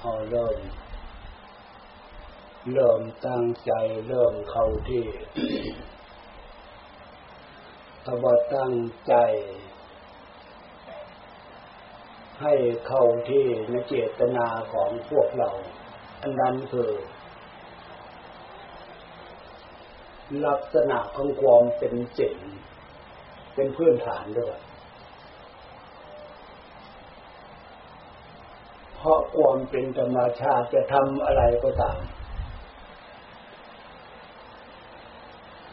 พอเริ่ม เริ่มตั้งใจเริ่มเข้าที่ถ้าว่าตั้งใจ ให้เข้าที่ในเจตนาของพวกเรา อันนั้นคือลักษณะของความเป็นเจริงเป็นพื้นฐานด้วยเพ ราะความเป็นธรรมชาติจะทำอะไรก็ตาม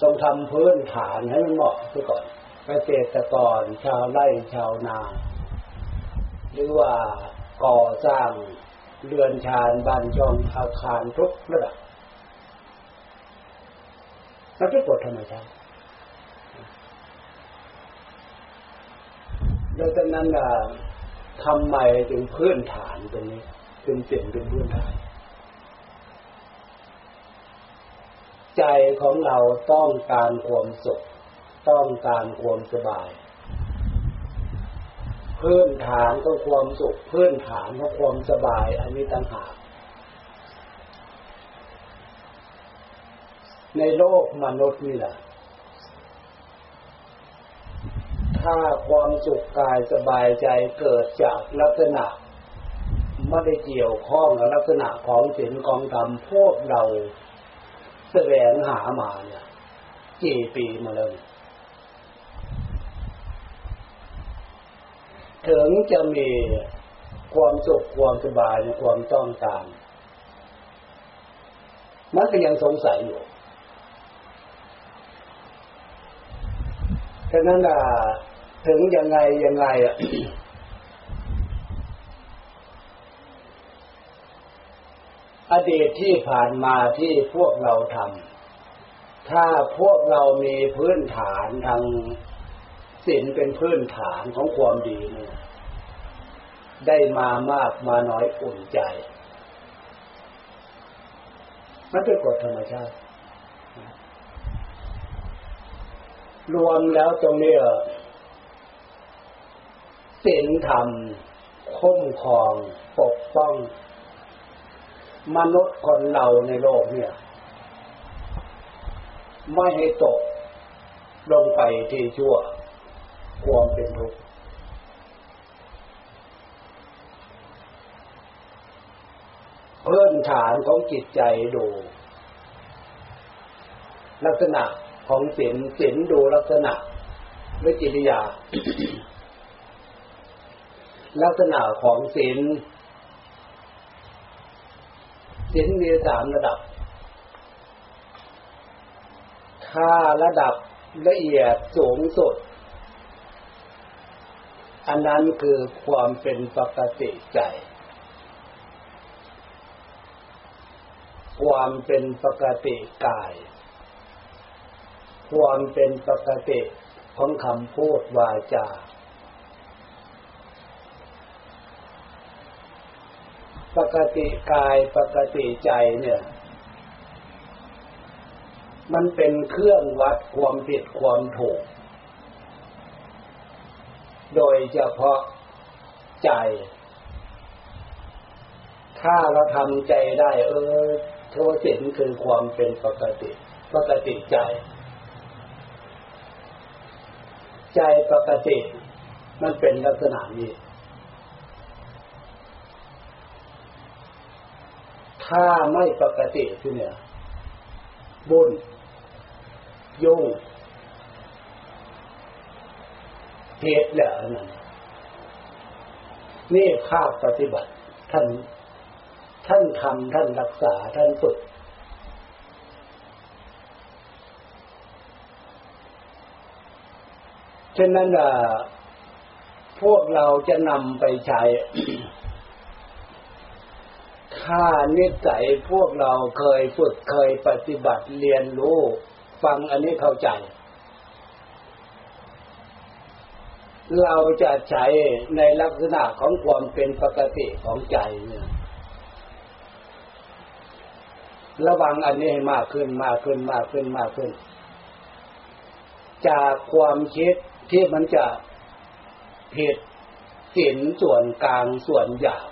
ต้องทำพื้นฐานให้มันเหมาะซะก่อนเกษตรกรชาวไร่ชาวนา หรือว่าก่อสร้างเรือนชานบ้านช่องอาคารทุกระดับมันเป็นกฎธรรมชาติดังนั้นล่ะ ทำไมจึงพื้นฐานตรงนี้จึงเปลี่ยนเป็นพื้นฐาน ใจของเราต้องการความสุข ต้องการความสบาย พื้นฐานของความสุข พื้นฐานของความสบาย อันนี้ต่างหากในโลกมนุษย์นี่แหละ ถ้าความสุขกายสบายใจเกิดจากลักษณะไม่ได้เกี่ยวข้องกับลักษณะของศีลของธรรมพวกเราแสวงหามาเนี่ยกี่ปีมาแล้วถึงจะมีความสุขความสบายความต้องการมันก็ยังสงสัยอยู่ฉะนั้นอะ ถึงยังไงยังไงอะอดีตที่ผ่านมาที่พวกเราทำ ถ้าพวกเรามีพื้นฐานทางศีลเป็นพื้นฐานของความดีเนี่ยได้มามากมาน้อยอุ่นใจ มันเป็นกฎธรรมชาติ รวมแล้วตรงนี้ ศีลธรรมคุ้มครองปกป้อง มนุษย์คนเราในโลกเนี่ย ไม่ให้ตกลงไปที่ชั่วความเป็นทุกข์พื้นฐานของจิตใจดู ลักษณะของศีลศีลดูลักษณะวิจิริยา ลักษณะของศีลศีลมีสามระดับ ถ้าระดับละเอียดสูงสุด อันนั้นคือความเป็นปกติใจ ความเป็นปกติกาย ความเป็นปกติของคำพูดวาจา ปกติกายปกติใจเนี่ย มันเป็นเครื่องวัดความผิดความถูก โดยเฉพาะใจ ถ้าเราทำใจได้ เออโทสินคือความเป็นปกติ ปกติใจ ใจปกติ มันเป็นลักษณะนี้ ถ้าไม่ปกติที่เนี่ยบุญยุ่งเหตุแหละนั่นนี่ภาปฏิบัติ ท่านท่านทำท่านรักษาท่านฝึกฉะนั้นพวกเราจะนำไปใช้ ถ้านิสัยพวกเราเคยฝึกเคยปฏิบัติเรียนรู้ ฟังอันนี้เข้าใจ เราจะใช้ในลักษณะของความเป็นปกติของใจเนี่ยระวังอันนี้ให้มากขึ้นมากขึ้นมากขึ้นมากขึ้น จากความคิดที่มันจะผิดศีลส่วนกลางส่วนหยาบ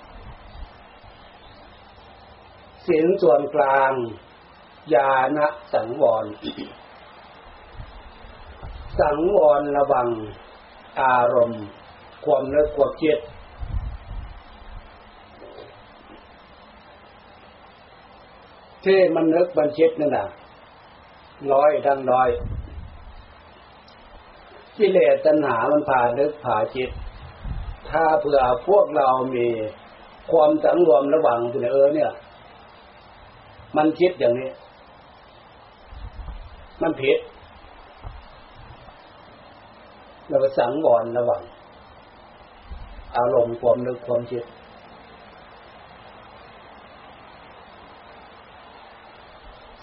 ศีลส่วนกลาง ญาณสังวร สังวรระวัง อารมณ์ ความเนึกความคิดที่มันนึกมันคิดนั่นน่ะร้อยดังร้อยกิเลสตัณหามันผ่านึกผ่าจิต ถ้าเผื่อพวกเรามีความสังรวมระหว่างเออเนี่ย มันคิดอย่างนี้ มันผิดเราสังวรระหว่างอารมณ์ความนึกความคิด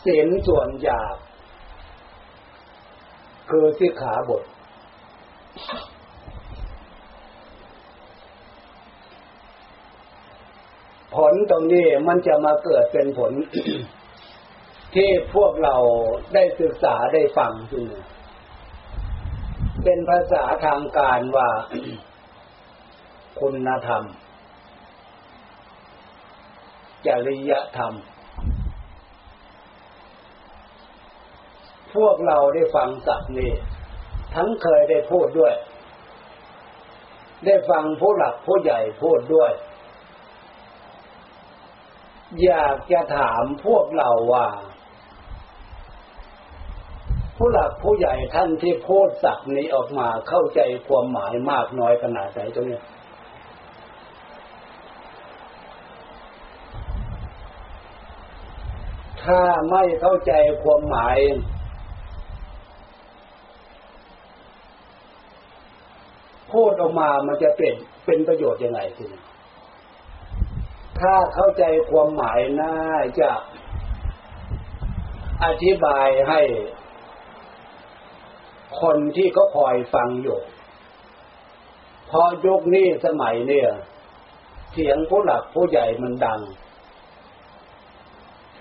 ศีลส่วนหยาบคือสิขาบท ผล ตรงนี้มันจะมาเกิดเป็นผล ที่พวกเราได้ศึกษาได้ฟังขึ้นเป็นภาษาทางการว่าคุณธรรม จริยธรรม พวกเราได้ฟังสับนี้ ทั้งเคยได้พูดด้วย ได้ฟังผู้หลักผู้ใหญ่พูดด้วย อยากจะถามพวกเราว่า ผู้หลักผู้ใหญ่ท่านที่พูดสับนี้ออกมาเข้าใจความหมายมากน้อยขนาดไหนตรงนี้ถ้าไม่เข้าใจความหมาย พูดออกมามันจะเป็นเป็นประโยชน์ยังไงทีนี้ ถ้าเข้าใจความหมายน่าจะอธิบายให้คนที่เขาคอยฟังอยู่ พอยุคนี้สมัยเนี่ยเสียงผู้หลักผู้ใหญ่มันดัง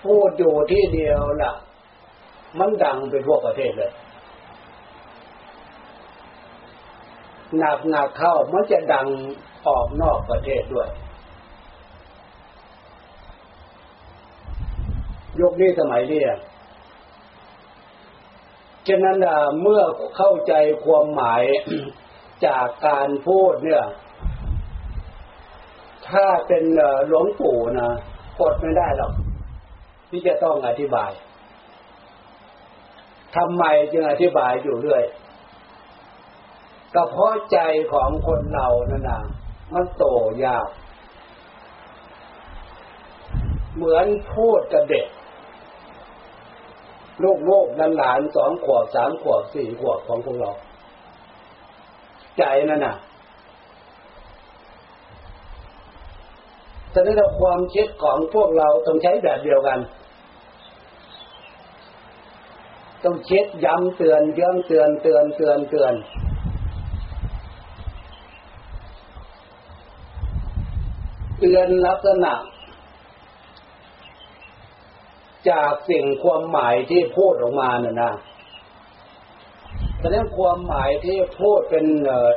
พูดอยู่ที่เดียวล่ะ มันดังไปทั่วประเทศเลย หนักหนักเข้ามันจะดังออกนอกประเทศด้วย ยกนี้สมัยนี้ฉะนั้นเมื่อเข้าใจความหมายจากการพูดเนี่ย ถ้าเป็นหลวงปู่นะกดไม่ได้หรอกที่จะต้องอธิบายทำไมจึงอธิบายอยู่เรื่อยก็เพราะใจของคนเรานั่นนะมันโตยาก เหมือนพูดกับเด็ก ลูกโลกนั้นหลานสองขวบสามขวบสี่ขวบของพวกเรา ใจนั่นน่ะฉะนั้นเราความคิดของพวกเราต้องใช้แบบเดียวกัน ต้องเช็ดย้ำเตือนย้ำเตือนเตือนเตือนเตือนเตือนลักษณะ จากสิ่งความหมายที่พูดออกมาเนี่ยนะฉะนั้นความหมายที่พูดเป็น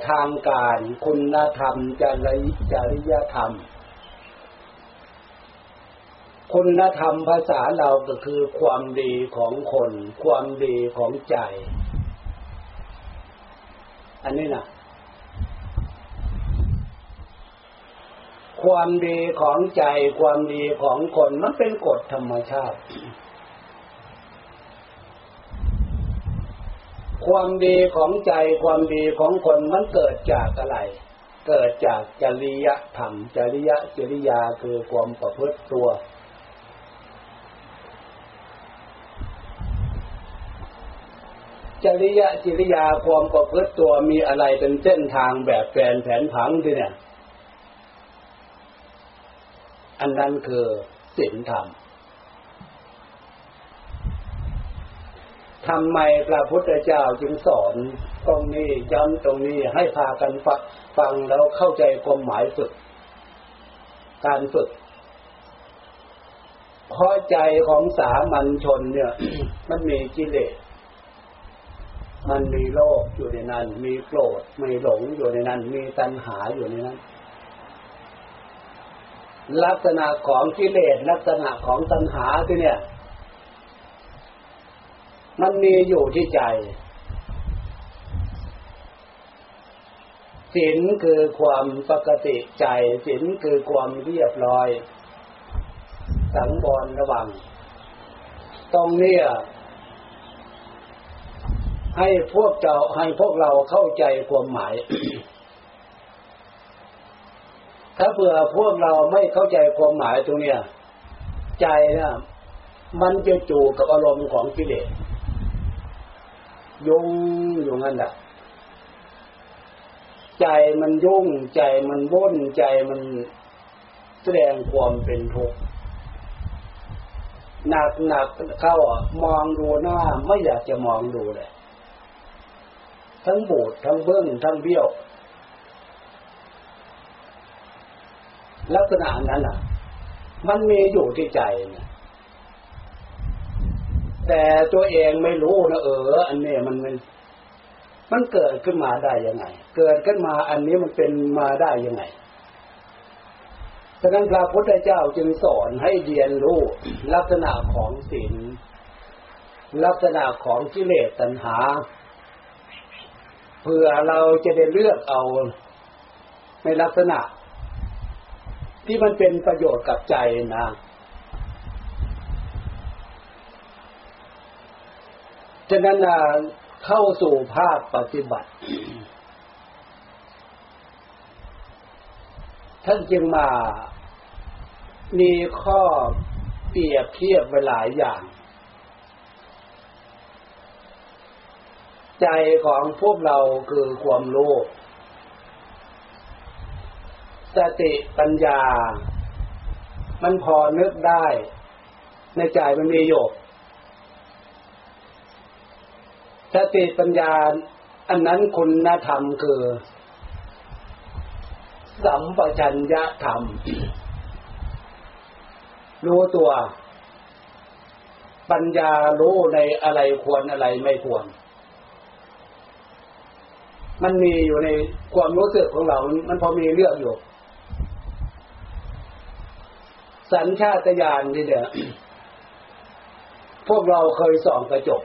ทางการคุณธรรมจริยจริยธรรม คุณธรรมภาษาเราก็คือความดีของคน ความดีของใจ อันนี้นะ ความดีของใจความดีของคนมันเป็นกฎธรรมชาติ ความดีของใจความดีของคนมันเกิดจากอะไร เกิดจากจริยธรรม จริยจริยาคือความประพฤติตัว จริยจริยาความประพฤติตัวมีอะไรเป็นเส้นทางแบบแผนแผนผังที่เนี่ย อันนั้นคือศีลธรรมทำไมพระพุทธเจ้าจึงสอนตรงนี้ย้ำตรงนี้ให้พากันฟังฟังแล้วเข้าใจความหมายฝึก การฝึกเพราะใจของสามัญชนเนี่ย มันมีกิเลสมันมีโลภอยู่ในนั้น มีโกรธมีหลงอยู่ในนั้น มีตัณหาอยู่ในนั้น ลักษณะของกิเลสลักษณะของตัณหาที่เนี่ย มันมีอยู่ที่ใจศีลคือความปกติใจศีลคือความเรียบร้อย สังวรระวัง ตรงนี้ให้พวกเจ้าให้พวกเราเข้าใจความหมาย ถ้าเผื่อพวกเราไม่เข้าใจความหมายตรงเนี้ยใจนะมันจะจูกับอารมณ์ของกิเลสยุ่งอยู่งั้นแหละใจมันยุ่งใจมันวุ่นใจมันแสดงความเป็นทุกข์หนักหนักเข้ามองดูหน้าไม่อยากจะมองดูเลย ทั้งบูดทั้งเบิ้งทั้งเบี้ยว ลักษณะนั้นอะ มันมีอยู่ที่ใจนะแต่ตัวเองไม่รู้นะเออ อันนี้มันมันมันเกิดขึ้นมาได้ยังไง เกิดขึ้นมาอันนี้มันเป็นมาได้ยังไงฉะนั้นพระพุทธเจ้าจึงสอนให้เรียนรู้ลักษณะของศีลลักษณะของกิเลสตัณหา เพื่อเราจะได้เลือกเอาในลักษณะ ที่มันเป็นประโยชน์กับใจนะฉะนั้นเข้าสู่ภาคปฏิบัติ ท่านจึงมา มีข้อเปรียบเทียบไว้หลายอย่าง ใจของพวกเราคือความรู้ สติปัญญา มันพอนึกได้ ในใจมันมีโยกสติปัญญา อันนั้นคุณธรรมคือสัมปชัญญะธรรม รู้ตัว ปัญญารู้ในอะไรควรอะไรไม่ควร มันมีอยู่ในความรู้สึกของเรา มันพอมีเรื่องอยู่ สัญชาตญาณนี่เดี๋ยพวกเราเคยส่องกระจก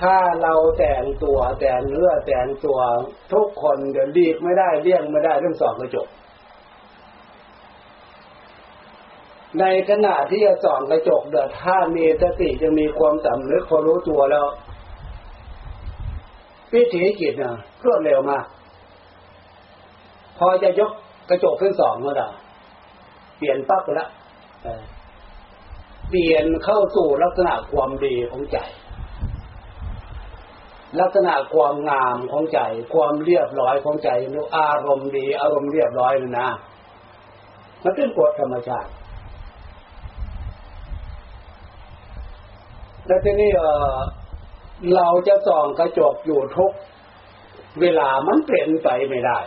ถ้าเราแต่งตัวแต่งเนื้อแต่งตัวทุกคนเดี๋ยวดีกไม่ได้เลี่ยงไม่ได้เรื่องสองกระจก ในขณะที่จะส่องกระจกเดือดถ้ามีสติจะมีความสำนึกพอรู้ตัวแล้ววิถีจิตเนี่ยรวดเร็วมาก อจะยกกระจกขึ้นสองเมื่อไหร่เปลี่ยนปั๊บแล้วเปลี่ยนเข้าสู่ลักษณะความดีของใจ ลักษณะความงามของใจ ความเรียบร้อยของใจอารมณ์ดี อารมณ์เรียบร้อยเลยนะมันเป็นกฎธรรมชาติแล้วทีนี้เราจะส่องกระจกอยู่ทุกเวลามันเปลี่ยนไปไม่ได้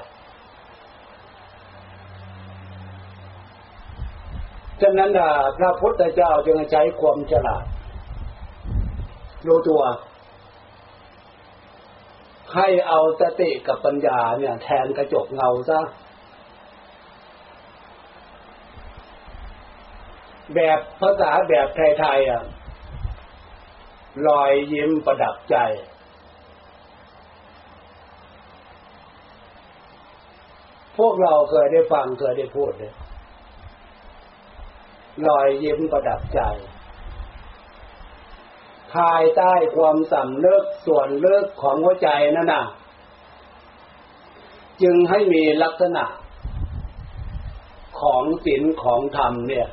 ฉะนั้นพระพุทธเจ้าจึงใช้ความฉลาดรู้ตัว ให้เอาสติกับปัญญาเนี่ย แทนกระจกเงาซะแบบภาษาแบบไทยๆอะรอยยิ้มประดับใจ พวกเราเคยได้ฟังเคยได้พูดเลย รอยยิ้มประดับใจ ภายใต้ความสำนึกส่วนเลิกของหัวใจนั่นน่ะจึงให้มีลักษณะ ของศีลของธรรมเนี่ย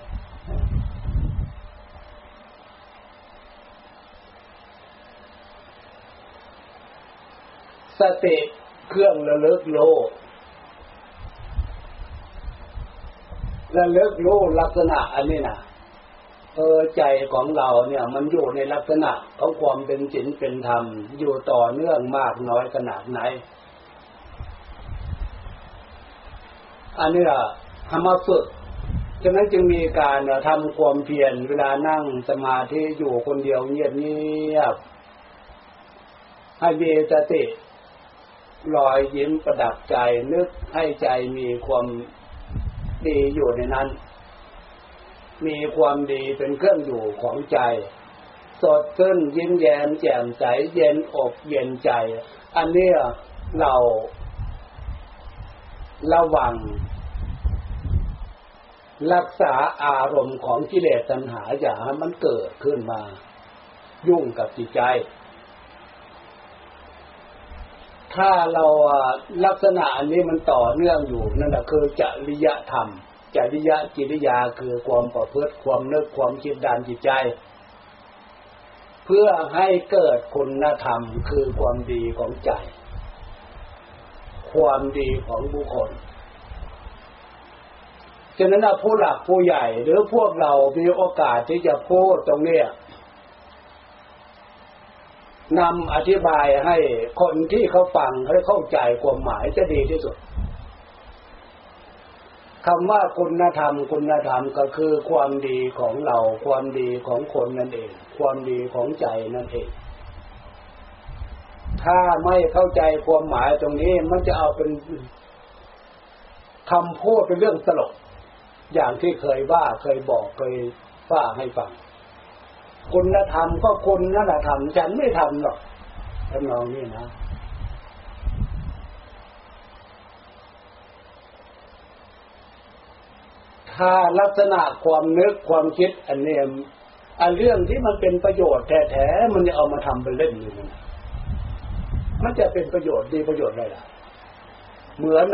สติเครื่องระลึกโลก ระลึกโลลักษณะอันนี้นะเออใจของเราเนี่ยมันอยู่ในลักษณะของความเป็นศีลเป็นธรรม อยู่ต่อเนื่องมากน้อยขนาดไหน อันนี้อะทำมาฝึกฉะนั้นจึงมีการทำความเพียรเวลานั่งสมาธิอยู่คนเดียวเงียบเงียบให้มีสติรอยยิ้มประดับใจนึกให้ใจมีความ ดีอยู่ในนั้น มีความดีเป็นเครื่องอยู่ของใจ สดขึ้นยิ้มแย้มแจ่มใสเย็นอกเย็นใจ อันนี้เราระวัง รักษาอารมณ์ของกิเลสตัณหาอย่าให้มันเกิดขึ้นมา ยุ่งกับจิตใจ ถ้าเราลักษณะอันนี้มันต่อเนื่องอยู่นั่นแหละคือจริยธรรมจริยจิริยาคือความประพฤติความนึกความคิดดานจิตใจ เพื่อให้เกิดคุณธรรมคือความดีของใจ ความดีของบุคคลฉะนั้นผู้หลักผู้ใหญ่หรือพวกเรามีโอกาสที่จะพูดตรงเนี้ย นำอธิบายให้คนที่เขาฟังเขาเข้าใจความหมายจะดีที่สุดคำว่าคุณธรรมคุณธรรมก็คือความดีของเรา ความดีของคนนั่นเอง ความดีของใจนั่นเอง ถ้าไม่เข้าใจความหมายตรงนี้มันจะเอาเป็นคำพูดเป็นเรื่องตลก อย่างที่เคยว่าเคยบอกเคยว่าให้ฟัง คุณธรรมก็คุณนั่นแหละทำฉันไม่ทำหรอกทำนองนี้นะถ้าลักษณะความนึกความคิดอันเนี้อันเรื่องที่มันเป็นประโยชน์แท้ๆมันจะเอามาทำเป็นเล่นอยู่มันมันจะเป็นประโยชน์ดีประโยชน์อะไรล่ะ เหมือน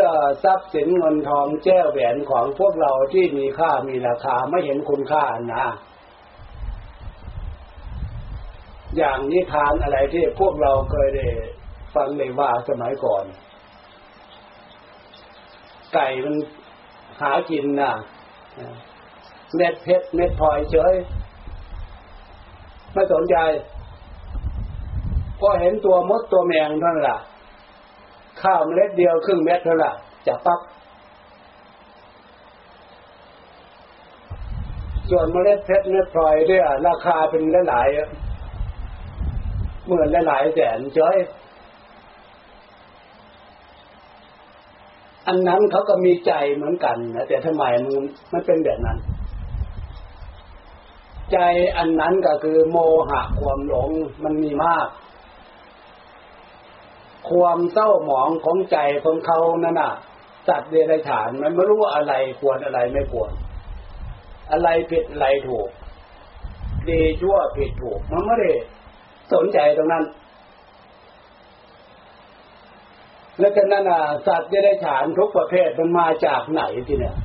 ทรัพย์สินเงินทองแจ้วแหวนของพวกเราที่มีค่ามีราคาไม่เห็นคุณค่านะ อย่างนิทานอะไรที่พวกเราเคยได้ฟังในว่าสมัยก่อน ไก่มันหากินนะเม็ดเพชรเม็ดพลอยเฉยไม่สนใจพอเห็นตัวมดตัวแมงเท่านั้นแหละข้าวเมล็ดเดียวครึ่งเม็ดเท่านั้นจะปั๊บส่วนเมล็ดเพชรเม็ดพลอยเนี่ยราคาเป็นหลายๆ หมื่นหลายแสนเฉยอันนั้นเขาก็มีใจเหมือนกันนะแต่ทำไมมันมันเป็นแบบนั้น ใจอันนั้นก็คือ โมหะความหลงมันมีมาก ความเศร้าหมองของใจของเขานั่นน่ะสัตว์เดรัจฉานมันไม่รู้ว่าอะไรควรอะไรไม่ควร อะไรผิดอะไรถูก ดีชั่วผิดถูกมันไม่ได้ สนใจตรงนั้น แล้วกันนั้นอะสัตว์จะได้ฉานทุกประเภทมันมาจากไหนทีเนี่ย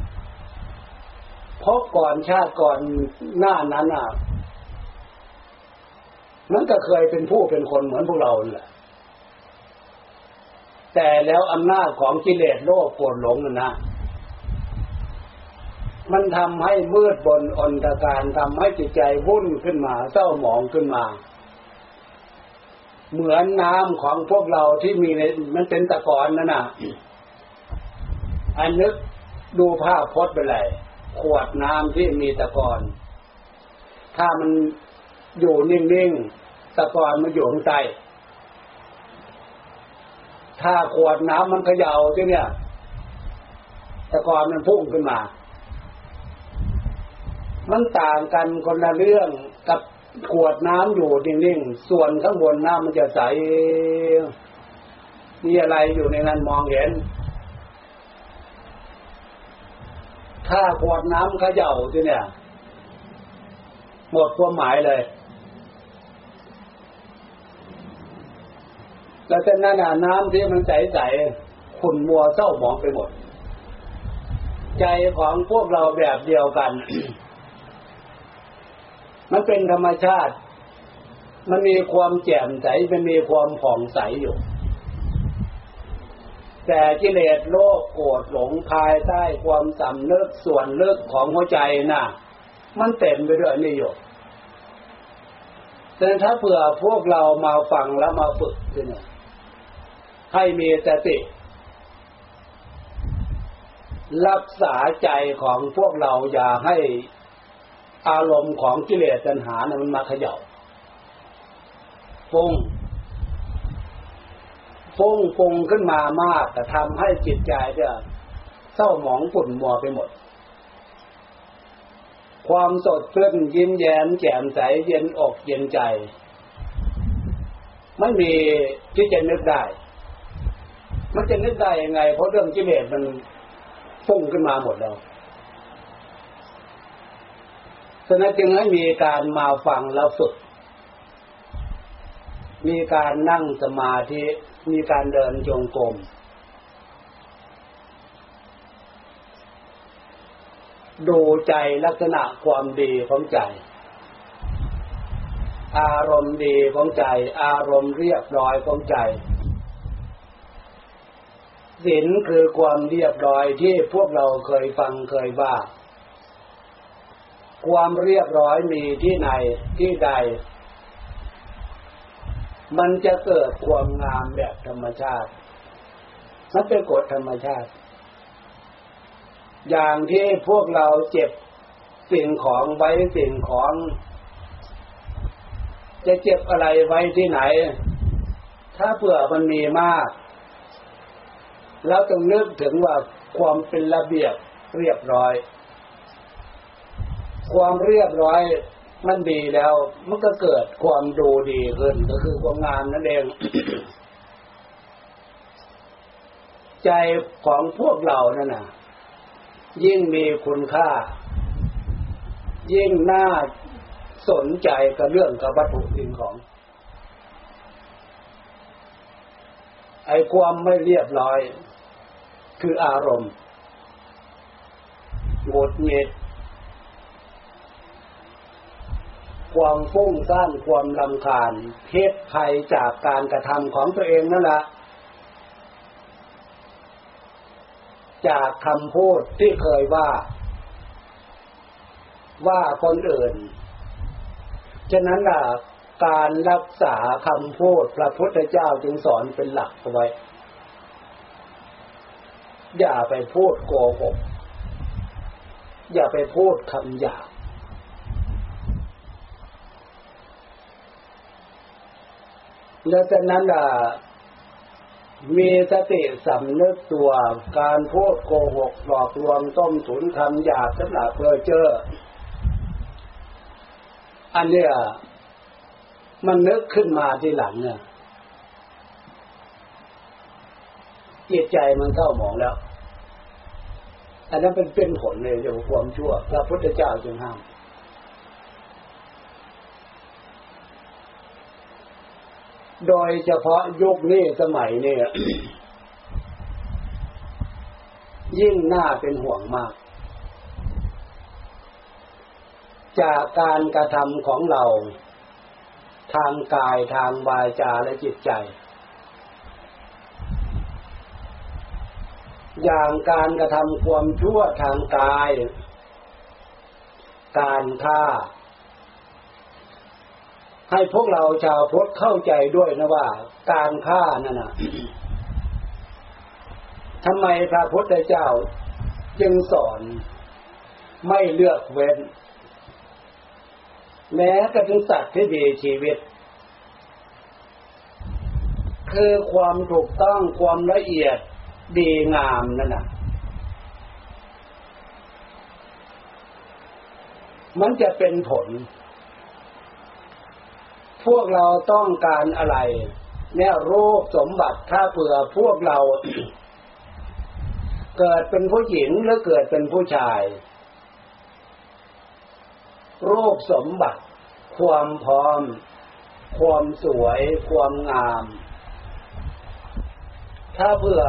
เพราะก่อนชาติก่อนหน้านั้นอะมันก็เคยเป็นผู้เป็นคนเหมือนพวกเราแหละแต่แล้วอำนาจของกิเลสโลภโกรธหลงนะมันทำให้มืดบนอนตการทำให้จิตใจวุ่นขึ้นมาเศร้าหมองขึ้นมา เหมือนน้ำของพวกเราที่มีในมันเป็นตะกอนนั่นน่ะ อันนึกดูภาพพจน์ไปเลยขวดน้ำที่มีตะกอน ถ้ามันอยู่นิ่งๆ ตะกอนมันอยู่ข้างใต้ ถ้าขวดน้ำมันเขย่าที่เนี่ย ตะกอนมันพุ่งขึ้นมา มันต่างกันคนละเรื่องกับ ขวดน้ำอยู่นิ่งๆ ส่วนข้างบนน้ำมันจะใส มีอะไรอยู่ในนั้นมองเห็น ถ้าขวดน้ำเขย่าที่เนี่ย หมดความหมายเลย แล้วแต่นั้นน้ำที่มันใสๆขุ่นมัวเศร้าหมองไปหมด ใจของพวกเราแบบเดียวกัน มันเป็นธรรมชาติ มันมีความแจ่มใสมันมีความผ่องใสอยู่ แต่กิเลสโลภโกรธหลงภายใต้ความสำเนึกส่วนเลึกของหัวใจน่ะ มันเต็มไปด้วยนี่อยู่แต่ถ้าเผื่อพวกเรามาฟังแล้วมาฝึกเนี่ยให้มีสติรักษาใจของพวกเราอย่าให้ อารมณ์ของกิเลสตัณหานะมันมาเขย่าฟุ้งฟุ้งฟุ้งขึ้นมามาก แต่ทำให้จิตใจเนี่ยเศร้าหมองขุ่นมัวไปหมด ความสดชื่นยิ้มแย้มแจ่มใสเย็นอกเย็นใจ ไม่มีที่จะนึกได้ มันจะนึกได้ยังไง เพราะเรื่องกิเลสมันฟุ้งขึ้นมาหมดแล้วฉะนั้นจึงให้มีการมาฟังแล้วฝึก มีการนั่งสมาธิ มีการเดินจงกรม ดูใจลักษณะความดีของใจ อารมณ์ดีของใจ อารมณ์เรียบร้อยของใจศีลคือความเรียบร้อยที่พวกเราเคยฟังเคยว่า ความเรียบร้อยมีที่ไหนที่ใด มันจะเกิดความงามแบบธรรมชาติมันเป็นกฎธรรมชาติ อย่างที่พวกเราเจ็บสิ่งของไว้สิ่งของ จะเจ็บอะไรไว้ที่ไหน ถ้าเผื่อมันมีมากเราต้องนึกถึงว่าความเป็นระเบียบเรียบร้อย ความเรียบร้อยมันดีแล้ว มันก็เกิดความดูดีขึ้นก็คือความงามนั่นเอง ใจของพวกเรานั่นนะยิ่งมีคุณค่า ยิ่งน่าสนใจกับเรื่องกับวัตถุสิ่งของ ไอ้ความไม่เรียบร้อย คืออารมณ์หงดหงิด ความฟุ้งซ่านความลำคาญเพศภัยจากการกระทำของตัวเองนั่นแหละจากคำพูดที่เคยว่า ว่าคนอื่น ฉะนั้นล่ะการรักษาคำพูดพระพุทธเจ้าจึงสอนเป็นหลักเอาไว้ อย่าไปพูดโกหก อย่าไปพูดคำหยาบ และจากนั้นอะมีสติสำนึกตัวการพูดโกหกหลอกลวงต้มถุนคำหยาบสำหรับเพื่อเจอ อันเนี้ยมันนึกขึ้นมาทีหลังเนี่ยจิตใจมันเข้าหมองแล้ว อันนั้นเป็นเป็นผลเลยเรื่องความชั่ว พระพุทธเจ้าจึงห้าม โดยเฉพาะยุคนี้สมัยนี้ยิ่งน่าเป็นห่วงมาก จากการกระทำของเรา ทางกายทางวาจาและจิตใจ อย่างการกระทำความชั่วทางกาย การฆ่า ให้พวกเราชาวพุทธเข้าใจด้วยนะว่า การฆ่านั่นนะทำไมพระพุทธเจ้าจึงสอนไม่เลือกเว้น แม้กระทั่งสัตว์ที่มีชีวิต คือความถูกต้องความละเอียดดีงามนั่นนะมันจะเป็นผล พวกเราต้องการอะไร เนี่ยรูปสมบัติถ้าเผื่อพวกเรา เกิดเป็นผู้หญิงหรือเกิดเป็นผู้ชาย รูปสมบัติ ความพร้อม ความสวย ความงาม ถ้าเผื่อ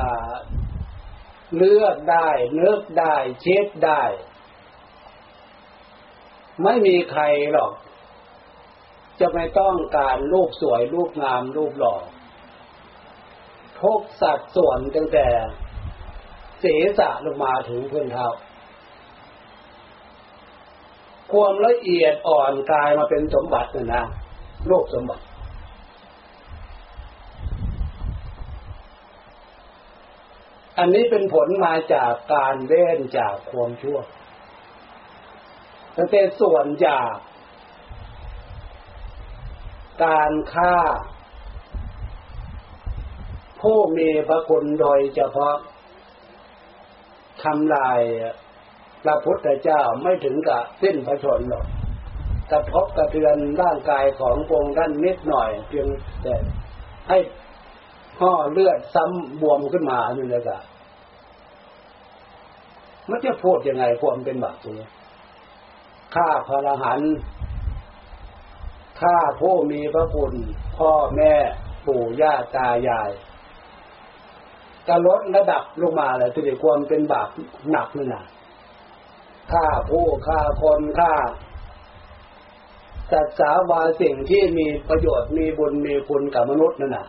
เลือกได้เนึกได้เช็ดได้ ไม่มีใครหรอก จะไม่ต้องการรูปสวยรูปงามรูปหล่อทุกสัดส่วนตั้งแต่ศีรษะลงมาถึงพื้นเท้าความละเอียดอ่อนกายมาเป็นสมบัตินะนะโลกสมบัติ อันนี้เป็นผลมาจากการเว้นจากความชั่วตั้งแต่ส่วนจาก การฆ่า ผู้มีพระคุณโดยเฉพาะทำลายพระพุทธเจ้าไม่ถึงกับสิ้นพระชนหรอกกระทบกระเทือนร่างกายขององค์ท่านนิดหน่อย เพียงแต่ให้ห่อเลือดซ้ำบวมขึ้นมาอยู่เลยกะมันจะพูดยังไงความเป็นบาปตัวข้าพระหัน ข้าผู้มีพระคุณ พ่อแม่ปู่ย่าตายายจะลดระดับลงมาเลยทีเดียวความเป็นบาปหนักนี่นะฆ่าผู้ฆ่าคนฆ่าจัดสาวาสิ่งที่มีประโยชน์มีบุญมีคุณกับมนุษย์นั่นน่ะ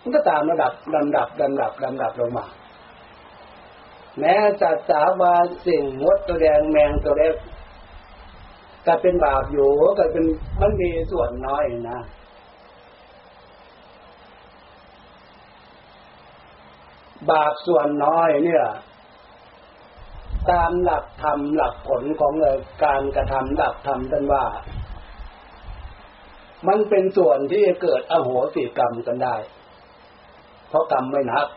มันก็ตามระดับลำดับลำดับลำดับลงมา แม้จัดสาวาสิ่งงดตัวแดงแมงตัวเล็ก ก็เป็นบาปอยู่ก็เป็นมันมีส่วนน้อยนะบาปส่วนน้อยเนี่ย ตามหลักธรรมหลักผลของการกระทำหลักธรรมท่านว่า มันเป็นส่วนที่เกิดอโหสิกรรมกันได้ เพราะกรรมไม่นับ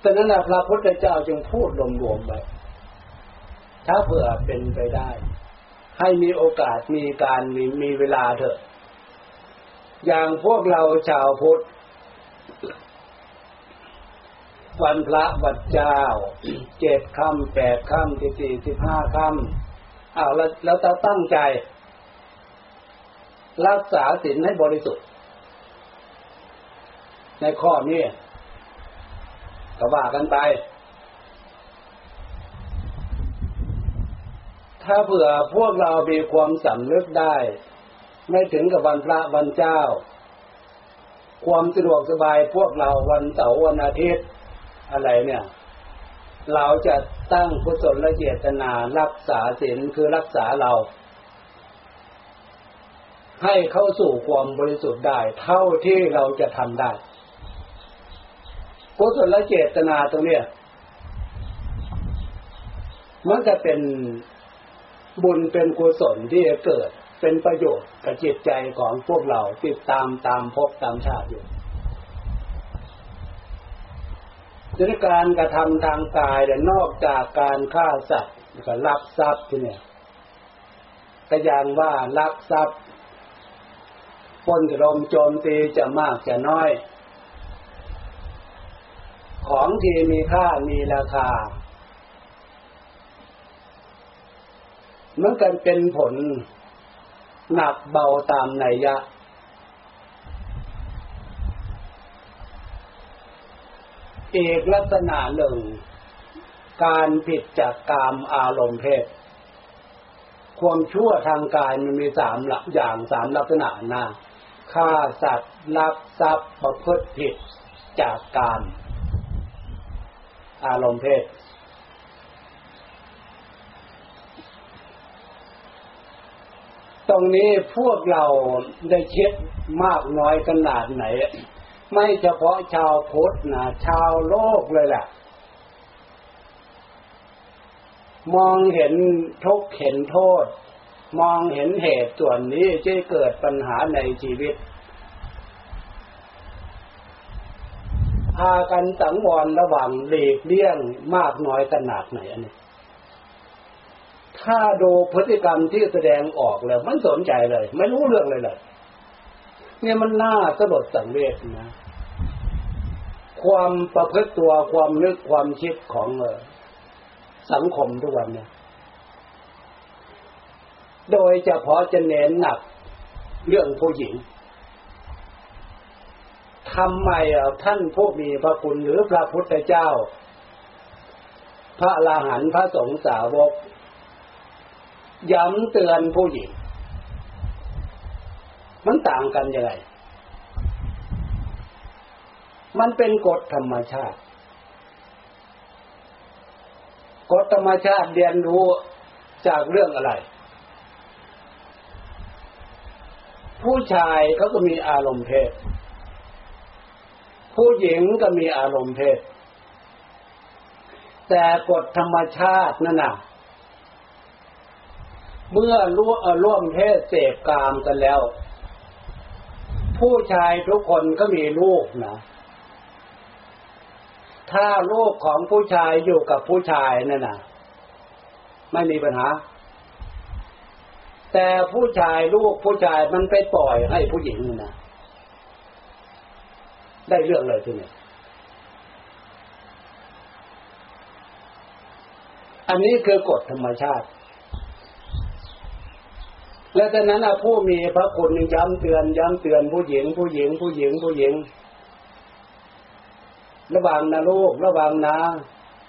แต่นั้นพระพุทธเจ้าจึงพูดรวมๆไป ถ้าเผื่อเป็นไปได้ ให้มีโอกาสมีการมีมีเวลาเถอะ อย่างพวกเราชาวพุทธวันพระวันเจ้าเจ็ดค่ำแปดค่ำสิบสี่สิบห้าค่ำอ้าวแล้วแล้วจะตั้งใจ รักษาศีลให้บริสุทธิ์ ในข้อนี้ก็ว่ากันไป ถ้าเผื่อพวกเรามีความสำนึกได้ ไม่ถึงกับวันพระวันเจ้า ความสะดวกสบายพวกเราวันเสาร์วันอาทิตย์ อะไรเนี่ย เราจะตั้งกุศลเจตนารักษาศีลคือรักษาเรา ให้เข้าสู่ความบริสุทธิ์ได้ เท่าที่เราจะทำได้กุศลเจตนาตรงเนี้ยมันจะเป็น บุญเป็นกุศลที่จะเกิดเป็นประโยชน์กับจิตใจของพวกเราติดตามตามพบตามชาติอยู่ดังการกระทำทางกายแต่นอกจากการฆ่าสัตว์ก็ลักทรัพย์ที่เนี่ยก็ยังว่าลักทรัพย์คนจะลมโจมตีจะมากจะน้อย ของที่มีค่ามีราคา มันกันเป็นผลหนักเบาตามนัยยะอีกลักษณะหนึ่ง การผิดจากกามอารมณ์เพศ ความชั่วทางกายมันมีสามลอย่างสามลักษณะนะฆ่าสัตว์ลักทรัพย์ประพฤติผิดจากกามอารมณ์เพศ ตรงนี้พวกเราได้เช็ดมากน้อยขนาดไหน ไม่เฉพาะชาวพุทธนะชาวโลกเลยแหละมองเห็นทุกเห็นโทษ มองเห็นเหตุส่วนนี้จะเกิดปัญหาในชีวิต พากันสังวรระหว่างหลีกเลี่ยงมากน้อยขนาดไหนอันนี้ ถ้าดูพฤติกรรมที่แสดงออกเลยมันสนใจเลย ไม่รู้เรื่องเลยเลยเนี่ยมันน่าสลดสังเวชนะ ความประพฤติตัวความนึกความคิดของสังคมทุกวันเนี่ยโดยเฉพาะจะเน้นหนักเรื่องผู้หญิงทำไมท่านผู้มีพระคุณหรือพระพุทธเจ้า พระลาหันพระสงฆ์สาวก ย้ำเตือนผู้หญิง มันต่างกันยังไง มันเป็นกฎธรรมชาติ กฎธรรมชาติเรียนรู้จากเรื่องอะไร ผู้ชายเขาก็มีอารมณ์เพศ ผู้หญิงก็มีอารมณ์เพศ แต่กฎธรรมชาตินั่นน่ะ เมื่อร่วมร่วมเพศเสพกามกันแล้ว ผู้ชายทุกคนก็มีลูกนะถ้าลูกของผู้ชายอยู่กับผู้ชายนั่นนะไม่มีปัญหา แต่ผู้ชายลูกผู้ชายมันไปปล่อยให้ผู้หญิงนะได้เรื่องเลยทีนี้อันนี้คือกฎธรรมชาติ และจากนั้นผู้มีพระคุณย้ำเตือนย้ำเตือนผู้หญิง ผู้หญิง ผู้หญิงผู้หญิง ระวังนะลูกระวังนะ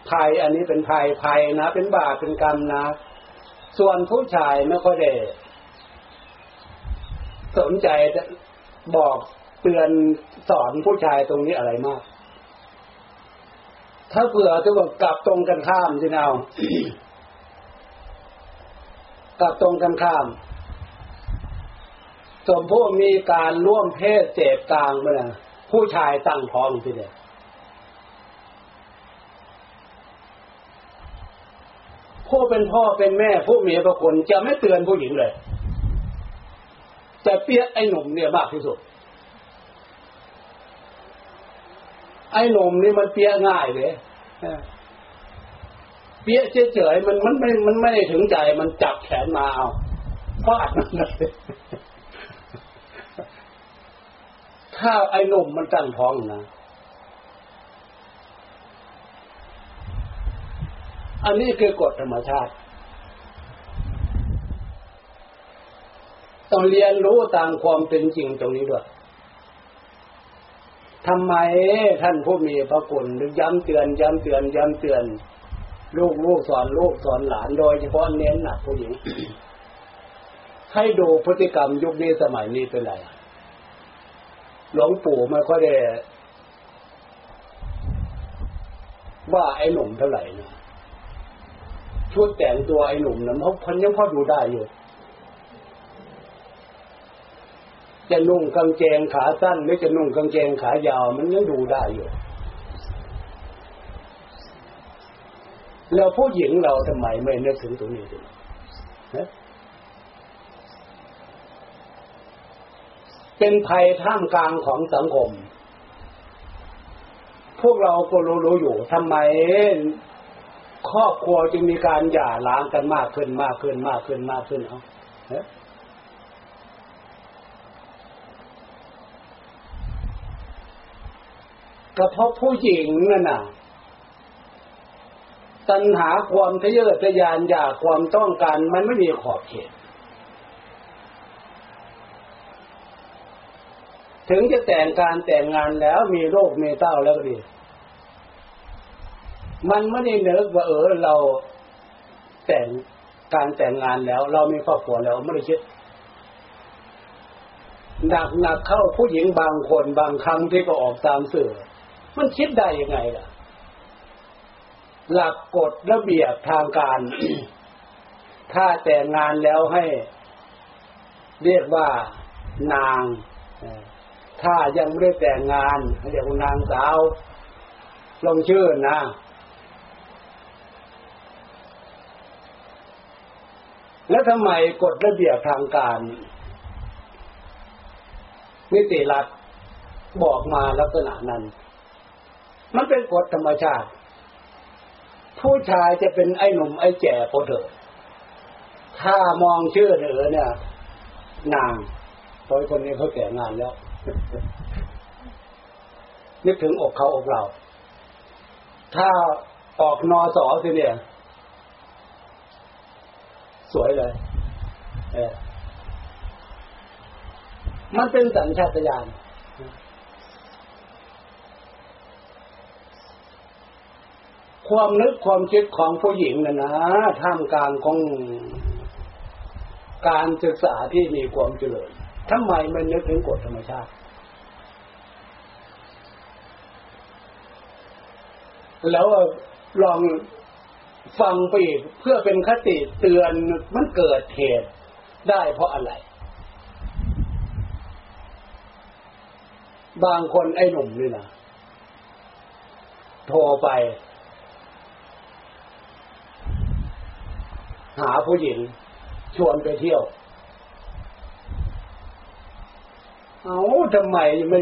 ภัยอันนี้เป็นภัยภัยนะ เป็นบาปเป็นกรรมนะ ส่วนผู้ชายไม่ค่อยได้สนใจบอกเตือนสอนผู้ชายตรงนี้อะไรมาก ถ้าเผื่อจะบอกกลับตรงกันข้ามที่เอากลับตรงกันข้าม สมผู้มีการร่วมเพศเจ็บกลางเมื่อผู้ชายตั้งท้องทีเดียวผู้เป็นพ่อเป็นแม่ผู้มีพระคุณจะไม่เตือนผู้หญิงเลย จะเปี้ยไอ้หนุ่มเนี่ยมากที่สุด ไอ้หนุ่มนี่มันเปี้ยง่ายเลยเปี้ยเฉยๆมันมันไม่มันไม่ได้ถึงใจมันจับแขนมาเอาฟาดมันเลย ถ้าไอ้นมมันตั้งท้องนะอันนี้คือกฎธรรมชาติ ต้องเรียนรู้ตามความเป็นจริงตรงนี้ด้วยทำไมท่านผู้มีพระคุณย้ำเตือนย้ำเตือนย้ำเตือน ลูกลูกสอนลูกสอนหลานโดยเฉพาะเน้นหนักผู้หญิงให้ดูพฤติกรรมยุคนี้สมัยนี้เป็นไร หลวงปู่ไม่ค่อยได้ว่าไอ้หนุ่มเท่าไหร่นะชุดแต่งตัวไอ้หนุ่มนั้นเขาพันยังพอดูได้อยู่จะนุ่งกางเกงขาสั้นหรือจะนุ่งกางเกงขายาว มันยังดูได้อยู่แล้วผู้หญิงเราทำไมไม่นึกถึงตรงนี้ด้วย เป็นภัยท่ามกลางของสังคม พวกเราก็รู้ๆอยู่ทำไมครอบครัวจึงมีการหย่าร้างกันมากขึ้นมากขึ้นมากขึ้นมากขึ้นเอาก็เพราะผู้หญิงนั่นน่ะ ตัณหาความทะเยอทะยานอยากความต้องการมันไม่มีขอบเขต ถึงจะแต่งการแต่งงานแล้วมีโรคมีเต้าแล้วก็ดี มันไม่ได้นึกว่าเออเราแต่งการแต่งงานแล้ว เรามีครอบครัวแล้วไม่ได้คิดหนักหนักเข้าผู้หญิงบางคนบางครั้งที่ก็ออกตามสื่อ มันคิดได้ยังไงล่ะ หลักกฎระเบียบทางการ ถ้าแต่งงานแล้วให้ เรียกว่านาง ถ้ายังไม่ได้แต่งงานเรียกว่านางสาวลงชื่อนะแล้วทำไมกฎระเบียบทางการ นิติรัฐบอกมาลักษณะนั้น มันเป็นกฎธรรมชาติ ผู้ชายจะเป็นไอ้หนุ่มไอ้แก่พอเถอะถ้ามองชื่อเถอเนี่ย นางพอยคนนี้เขาแก่งานแล้ว นึกถึงอกเขาอกเรา ถ้าออกนอสอสิเนี่ย สวยเลย เออมันเป็นสัญชาตญาณความนึกความคิดของผู้หญิงนะนะท่ามกลางของการศึกษาที่มีความเจริญ ทำไมมันนึกถึงกฎธรรมชาติ แล้วลองฟังไปอีกเพื่อเป็นคติเตือนมันเกิดเหตุได้เพราะอะไร บางคนไอ้หนุ่มนี่นะโทรไป หาผู้หญิง ชวนไปเที่ยว เอาทำไมไม่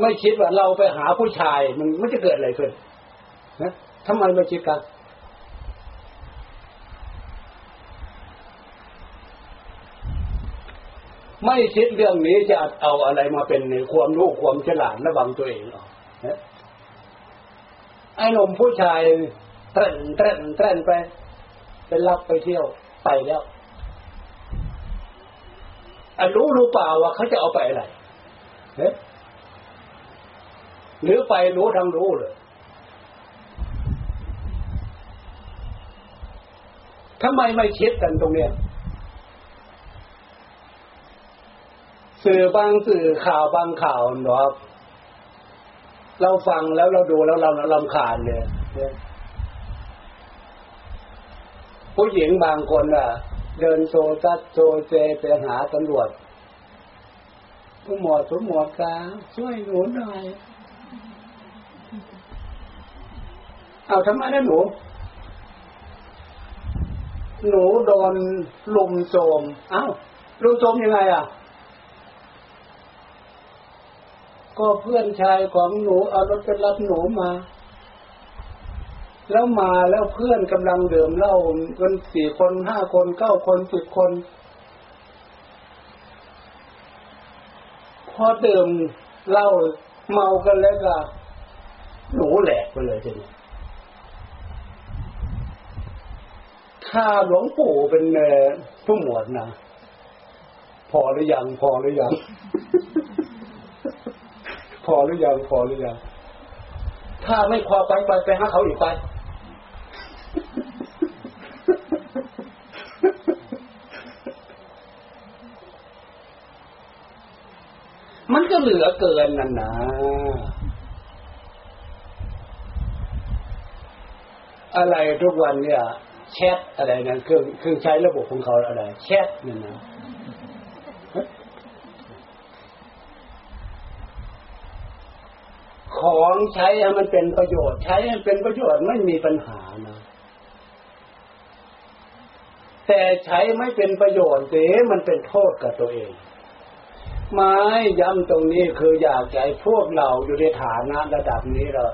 ไม่คิดว่าเราไปหาผู้ชาย มันมันจะเกิดอะไรขึ้นนะทำไมไม่คิดกันไม่คิดเรื่องนี้จะเอาอะไรมาเป็นในความรู้ความฉลาดระวังตัวเองหรอไอ้หนุ่มผู้ชายเต้นเต้นเต้นไปเป็นรับไปเที่ยวไปแล้วอรู้รู้เปล่าว่าเขาจะเอาไปอะไร หรือไปรู้ทั้งรู้เลยทำไมไม่คิดกันตรงเนี้ยสื่อบางสื่อข่าวบางข่าวเนาะเราฟังแล้วเราดูแล้วเราลำคาญเลยผู้หญิงบางคนอะ เดินโซซัดโซเซไปหาตำรวจ ผู้หมวดผู้หมวดกาช่วยหนูหน่อย เอาทำไมนะหนู หนูโดนลุมโจม เอ้าลุมโจมยังไงอะ ก็เพื่อนชายของหนูเอารถไปรับหนูมา แล้วมาแล้วเพื่อนกำลังเดื่มเหล้ากันสี่คนห้าคนเก้าคนสิบคน พอดื่มเหล้าเมากันแล้วก็หนูแหลกไปเลยทีนี้ถ้าหลวงปู่เป็นผู้หมวดนะพอหรือยัง พอหรือยัง พอหรือยัง พอหรือยัง ถ้าไม่พอไปไปไปหาเขาอีกไป มันก็เหลือเกินนั่นนะอะไรทุกวันเนี่ยแชทอะไรนะเครื่องเครื่องใช้ระบบของเขาอะไรแชทนี่นะของใช้ให้มันเป็นประโยชน์ ใช้ให้เป็นประโยชน์ไม่มีปัญหานะ แต่ใช้ไม่เป็นประโยชน์เสียมันเป็นโทษกับตัวเอง ไม้ย้ำตรงนี้คืออยากให้พวกเราอยู่ในฐานะระดับนี้เรา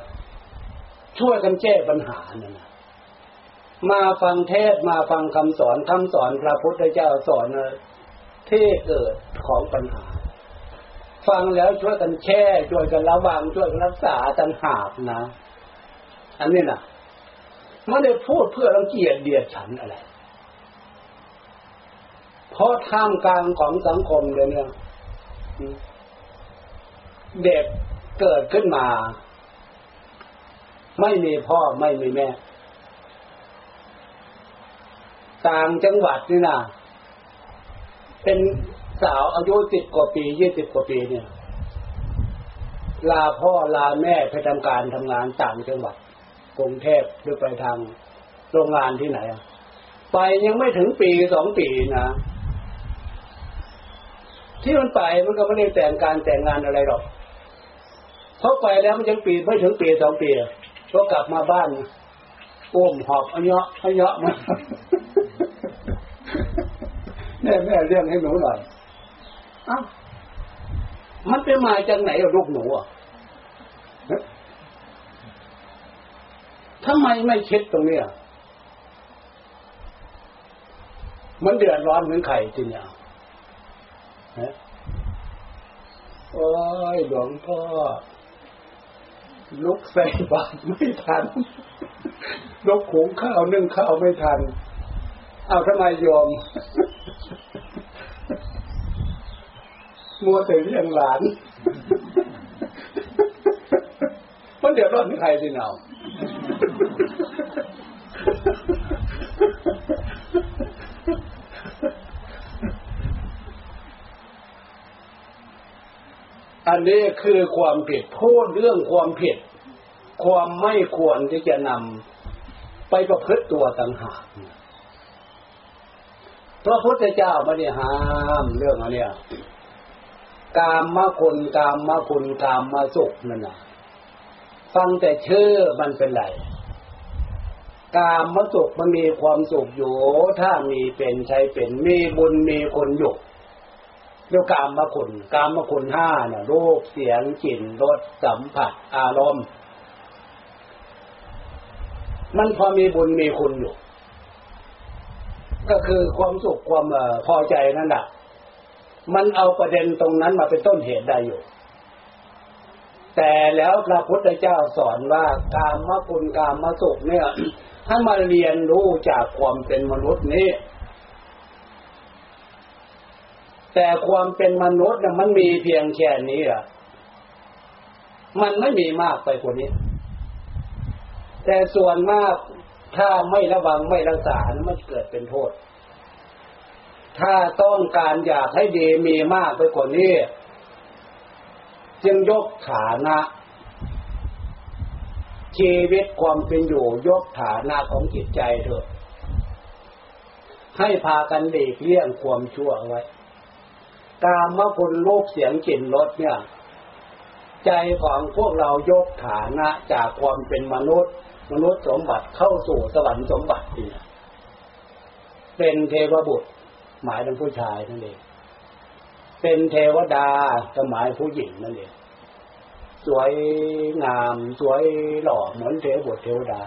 ช่วยกันแก้ปัญหานั่นนะมาฟังเทศมาฟังคำสอนคำสอนพระพุทธเจ้าสอนที่เกิดของปัญหา ฟังแล้วช่วยกันแช่ช่วยกันระวังช่วยกันรักษาตันหากนะ อันนี้นะไม่ได้พูดเพื่อรังเกียจเดียดฉันอะไร เพราะท่ามกลางของสังคมเลยเนี่ย เด็กเกิดขึ้นมา ไม่มีพ่อไม่มีแม่ ต่างจังหวัดนี่นะเป็นสาวอายุสิบกว่าปียี่สิบกว่าปีเนี่ย ลาพ่อลาแม่ไปทำการทำงานต่างจังหวัดกรุงเทพหรือไปทางโรงงานที่ไหนอะไปยังไม่ถึงปีสองปีนะ ที่มันไปมันก็ไม่ได้แต่งการแต่งงานอะไรหรอกเพราะไปแล้วมันยังปีไม่ถึงปีสองปีก็กลับมาบ้านอุ้มหอบอันเยาะอันเยาะมาแม่แม่เรื่องให้หนูหน่อยอ้ามันไปมาจากไหนลูกหนูอะทำไมไม่คิดตรงเนี้ยมันเดือดร้อนเหมือนไข่จริงอะ โอ้ยหลวงพ่อ ลุกใส่บาตรไม่ทันลุกขุงข้าวนึ่งข้าวไม่ทัน เอาทำไมยอมมัวแต่เลี้ยงหลานมันเดือดร้อนใครสิเนา อันนี้คือความผิดพูดเรื่องความผิด ความไม่ควรที่จะนำไปประพฤติตัวต่างหากพระพุทธเจ้าไม่ได้ห้ามเรื่องอันเนี้ยกามมาคุณกามมาคุณกามมาสุขนั่นนะฟังแต่ชื่อมันเป็นไรกามมสุขมันมีความสุขอยู่ ถ้ามีเป็นใช้เป็นมีบุญมีคนอยู่ เรียกามมาคุณกามมาคุณห้าเนี่ยรูปเสียงกลิ่นรสสัมผัสอารมณ์ มันพอมีบุญมีคุณอยู่ ก็คือความสุขความพอใจนั่นแหละมันเอาประเด็นตรงนั้นมาเป็นต้นเหตุได้อยู่ แต่แล้วพระพุทธเจ้าสอนว่าการมคุณการมสุขเนี่ยให้มาเรียนรู้จากความเป็นมนุษย์นี้ แต่ความเป็นมนุษย์เนี่ยมันมีเพียงแค่นี้อะ มันไม่มีมากไปกว่านี้ แต่ส่วนมากถ้าไม่ระวังไม่รักษา มันเกิดเป็นโทษ ถ้าต้องการอยากให้ดีมีมากไปกว่านี้ จึงยกฐานะชีวิตความเป็นอยู่ยกฐานะของจิตใจเถอะ ให้พากันเด็กเลี่ยงความชั่วไว้ กามมคุณรูปเสียงกลิ่นรสเนี่ย ใจของพวกเรายกฐานะจากความเป็นมนุษย์ มนุษย์สมบัติเข้าสู่สวรรค์สมบัติเนี่ยเป็นเทวบุตร หมายถึงผู้ชายนั่นเองเป็นเทวดาจะหมายผู้หญิงนั่นเองสวยงาม สวยหล่อเหมือนเทวบุตรเทวดา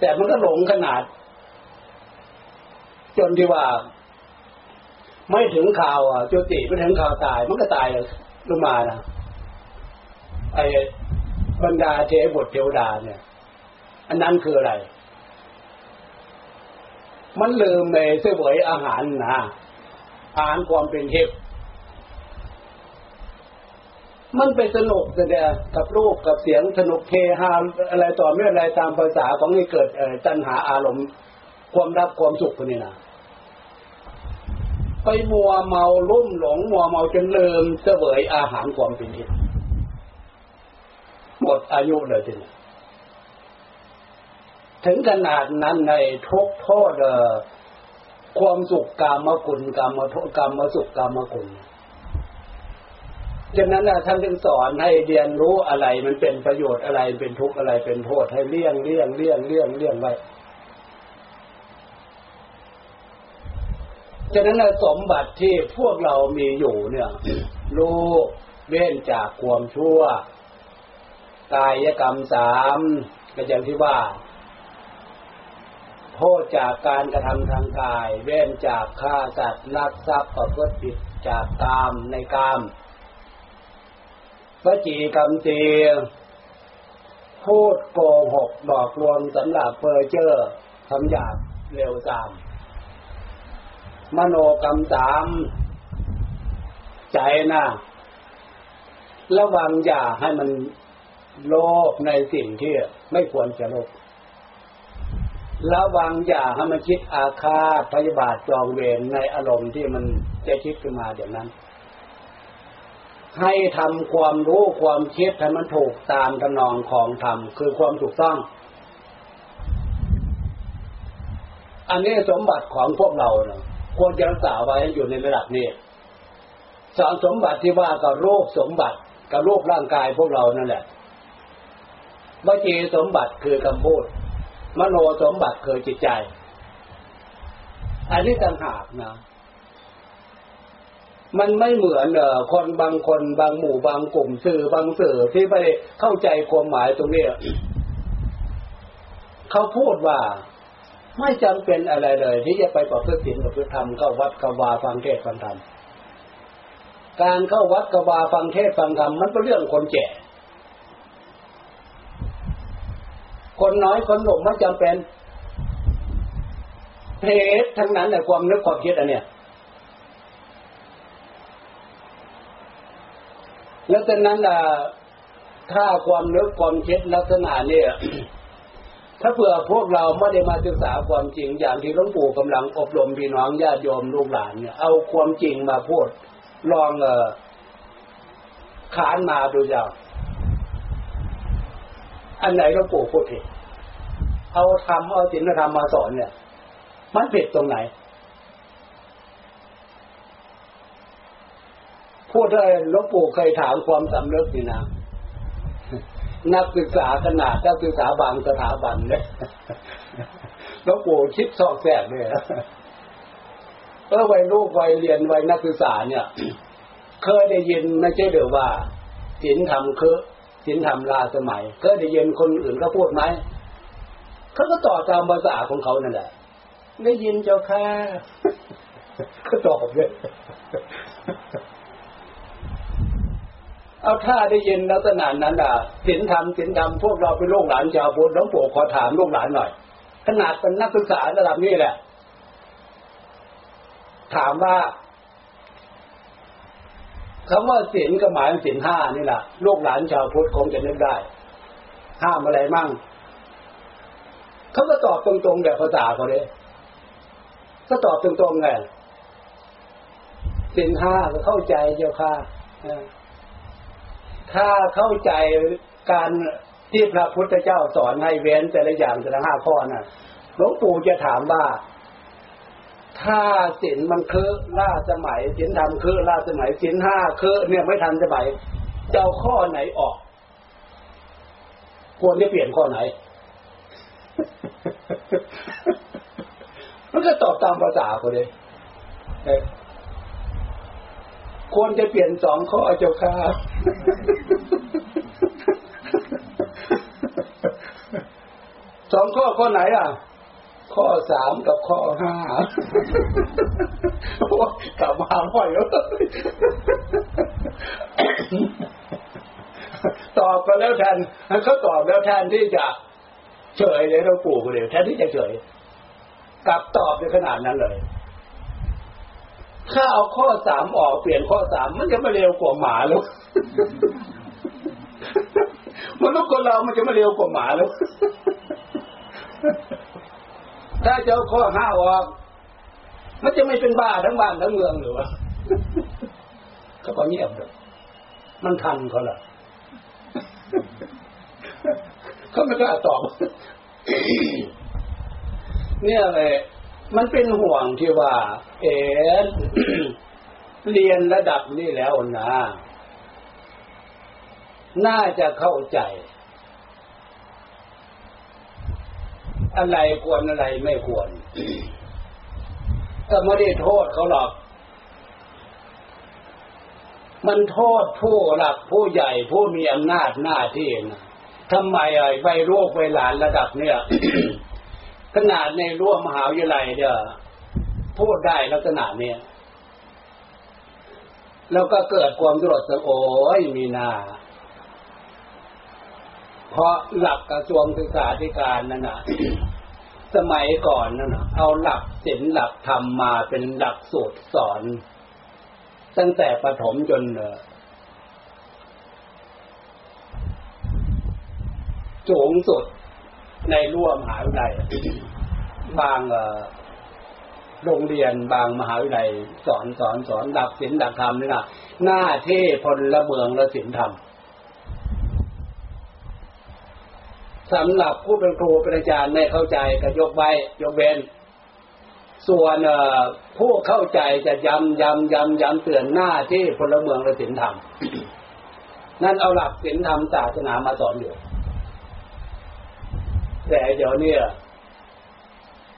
แต่มันก็หลงขนาด จนที่ว่า ไม่ถึงข่าวอะจุติไม่ถึงข่าวตาย มันก็ตายลงมานะไอ้บรรดาเทวดเทวดาเนี่ย อันนั้นคืออะไร มันลืมในเสวยอาหารนะอาหารความเป็นเทพมันไปสนุกแต่ยกับรูปกับเสียงสนุกเฮฮาอะไรต่อไม่อะไรตามภาษาของนี่เกิดตัณหาอารมณ์ ความรักความสุขคนนี้นะ ไปมัวเมาลุ่มหลงมัวเมาจนลืมเสวยอาหารความเป็นทิพย์หมดอายุเลยทีนี้ถึงขนาดนั้นในทุกโทษความสุขกรรมคุณกรรมโทษกรรมสุขกรรมคุณฉะนั้นท่านจึงสอนให้เรียนรู้อะไรมันเป็นประโยชน์อะไรเป็นทุกข์อะไรเป็นโทษให้เลี่ยงเลี่ยงเลี่ยงเลี่ยงเลี่ยงไว้ ฉะนั้นสมบัติที่พวกเรามีอยู่เนี่ยรู้เว้นจากความชั่ว กายกรรมสามก็อย่างที่ว่า โทษจากการกระทำทางกาย เว้นจากฆ่าสัตว์ลักทรัพย์ประพฤติผิดจากกามในกามวจีกรรมเตียพูดโกหกหลอกลวงสำหรับเพอเจอร์ทำหยาบเร็วตาม มโนกรรมสามใจนะระวังอย่าให้มันโลภในสิ่งที่ไม่ควรจะโลภระวังอย่าให้มันคิดอาฆาตพยาบาทจองเวรในอารมณ์ที่มันจะคิดขึ้นมาเดี๋ยวนั้น ให้ทำความรู้ความคิดให้มันถูกตามทำนองของธรรมคือความถูกต้อง อันนี้สมบัติของพวกเราเนาะ ควรจะรักษาไว้ให้อยู่ในระดับนี้สารสมบัติที่ว่ากับโรคสมบัติกับโรคร่างกายพวกเรานั่นแหละวจีสมบัติคือคำพูด มโนสมบัติคือจิตใจ อันนี้ต่างหากนะ มันไม่เหมือนเออคนบางคนบางหมู่บางกลุ่มสื่อบางสื่อที่ไปเข้าใจความหมายตรงนี้เขาพูดว่า ไม่จำเป็นอะไรเลย ที่จะไปประพฤติศีลประพฤติธรรมเข้าวัดกวาฟังเทศฟังธรรมการเข้าวัดกวาฟังเทศฟังธรรมมันเป็นเรื่องคนแก่คนน้อยคนหนุ่มไม่จำเป็นเพศทั้งนั้นแต่ความนึกความคิดอันเนี้ยแล้วจากนั้นอะถ้าความนึกความคิดลักษณะเนี่ย ถ้าเผื่อพวกเราไม่ได้มาศึกษาความจริงอย่างที่หลวงปู่กำลังอบรมพี่น้องญาติโยมลูกหลานเนี่ยเอาความจริงมาพูดลองเออขานมาดูจ้าอันไหนหลวงปู่พูดผิดเอาทำเอาศีลธรรมมาสอนเนี่ย มันผิดตรงไหน พูดเลยหลวงปู่เคยถามความสำเนึกนี่นะ นักศึกษาขนาดนักศึกษาบางสถาบันเลยหลวงปู่คิดสอกแสกเลยเออวัยลูกวัยเรียนวัยนักศึกษาเนี่ย เคยได้ยินไม่ใช่เดี๋ยวว่าศีลธรรมคือศีลธรรมลาสมัย เคยได้ยินคนอื่นเขาพูดไหมเขาก็ตอบตามภาษาของเขานั่นแหละได้ยินเจ้าค่ะก็ตอบเลย เอาถ้าได้ยินลักษณะนั้นอะศีลธรรมศีลธรรมพวกเราเป็นลูกหลานชาวพุทธหลวงปู่ขอถามลูกหลานหน่อย ขนาดเป็นนักศึกษาระดับนี้แหละ ถามว่าคำว่าศีลก็หมายถึงศีลห้านี่แหละลูกหลานชาวพุทธคงจะนึกได้ ห้ามอะไรมั่งเขาก็ตอบตรงๆแบบภาษาเขาเลยก็ตอบตรงๆไงศีลห้าก็เข้าใจเจ้าค่ะ ถ้าเข้าใจการที่พระพุทธเจ้าสอนให้เว้นแต่ละอย่างแต่ละห้าข้อน่ะหลวงปู่จะถามว่า ถ้าศีลมันคือล่าสมัยศีลธรรมคือล่าสมัยศีลห้าคือเนี่ยไม่ทันสมัยจะเอาข้อไหนออก ควรจะเปลี่ยนข้อไหน มันก็ตอบตามภาษาเขาเลย ควรจะเปลี่ยนสองข้อเจ้าค่ะสองข้อข้อไหนอะ ข้อสามกับข้อห้ากลับมาพ่อยแล้วตอบไปแล้วแทนเขาตอบแล้วแทนที่จะเฉยเลยเราปู่เลยแทนที่จะเฉยกลับตอบในขนาดนั้นเลย ถ้าเอาข้อสามออกเปลี่ยนข้อสามมันจะม่เร็วกว่าหมาแล้วมนุษย์คนเรามันจะม่เร็วกว่าหมาแล้ว ถ้าจะเอาข้อห้าออก มันจะไม่เป็นบ้าทั้งบ้านทั้งเมืองหรือวะเขาก็เงียบเลยมันทันเขาละเขาไม่กล้าตอบ เนี่ยเลย มันเป็นห่วงที่ว่า เอเรียนระดับนี้แล้วนะ น่าจะเข้าใจ อะไรควรอะไรไม่ควรก็ไม่ได้โทษเขาหรอก มันโทษผู้หลักผู้ใหญ่ผู้มีอำนาจหน้าที่นะทำไมไอ้ใบลูกใบหลานระดับเนี่ย ขนาดในร่วมหาวิทยาลัยเนี่ยพูดได้ลักษณะเนี้ยแล้วก็เกิดความสลดสังโอยมีนาเพราะหลักกระทรวงศึกษาธิการนั่นน่ะสมัยก่อนนั่นน่ะเอาหลักศิลป์หลักธรรมมาเป็นหลักสูตรสอน ตั้งแต่ประถมจนสูงสุด ในร่วมมหาวิทยาลัยบางโรงเรียนบางมหาวิทยาลัยสอนสอนสอนหลักศิลหลักธรรมนี่นะหน้าที่พลเมืองละศิลธรรมสำหรับผู้เป็นครูเป็นอาจารย์ไม่เข้าใจก็ยกไว้ยกเว้น ส่วนผู้เข้าใจจะย้ำย้ำย้ำย้ำเตือนหน้าที่พลเมืองและศิลธรรมนั่นเอาหลักศิลธรรมศาสนามาสอนอยู่ แต่เดี๋ยวนี้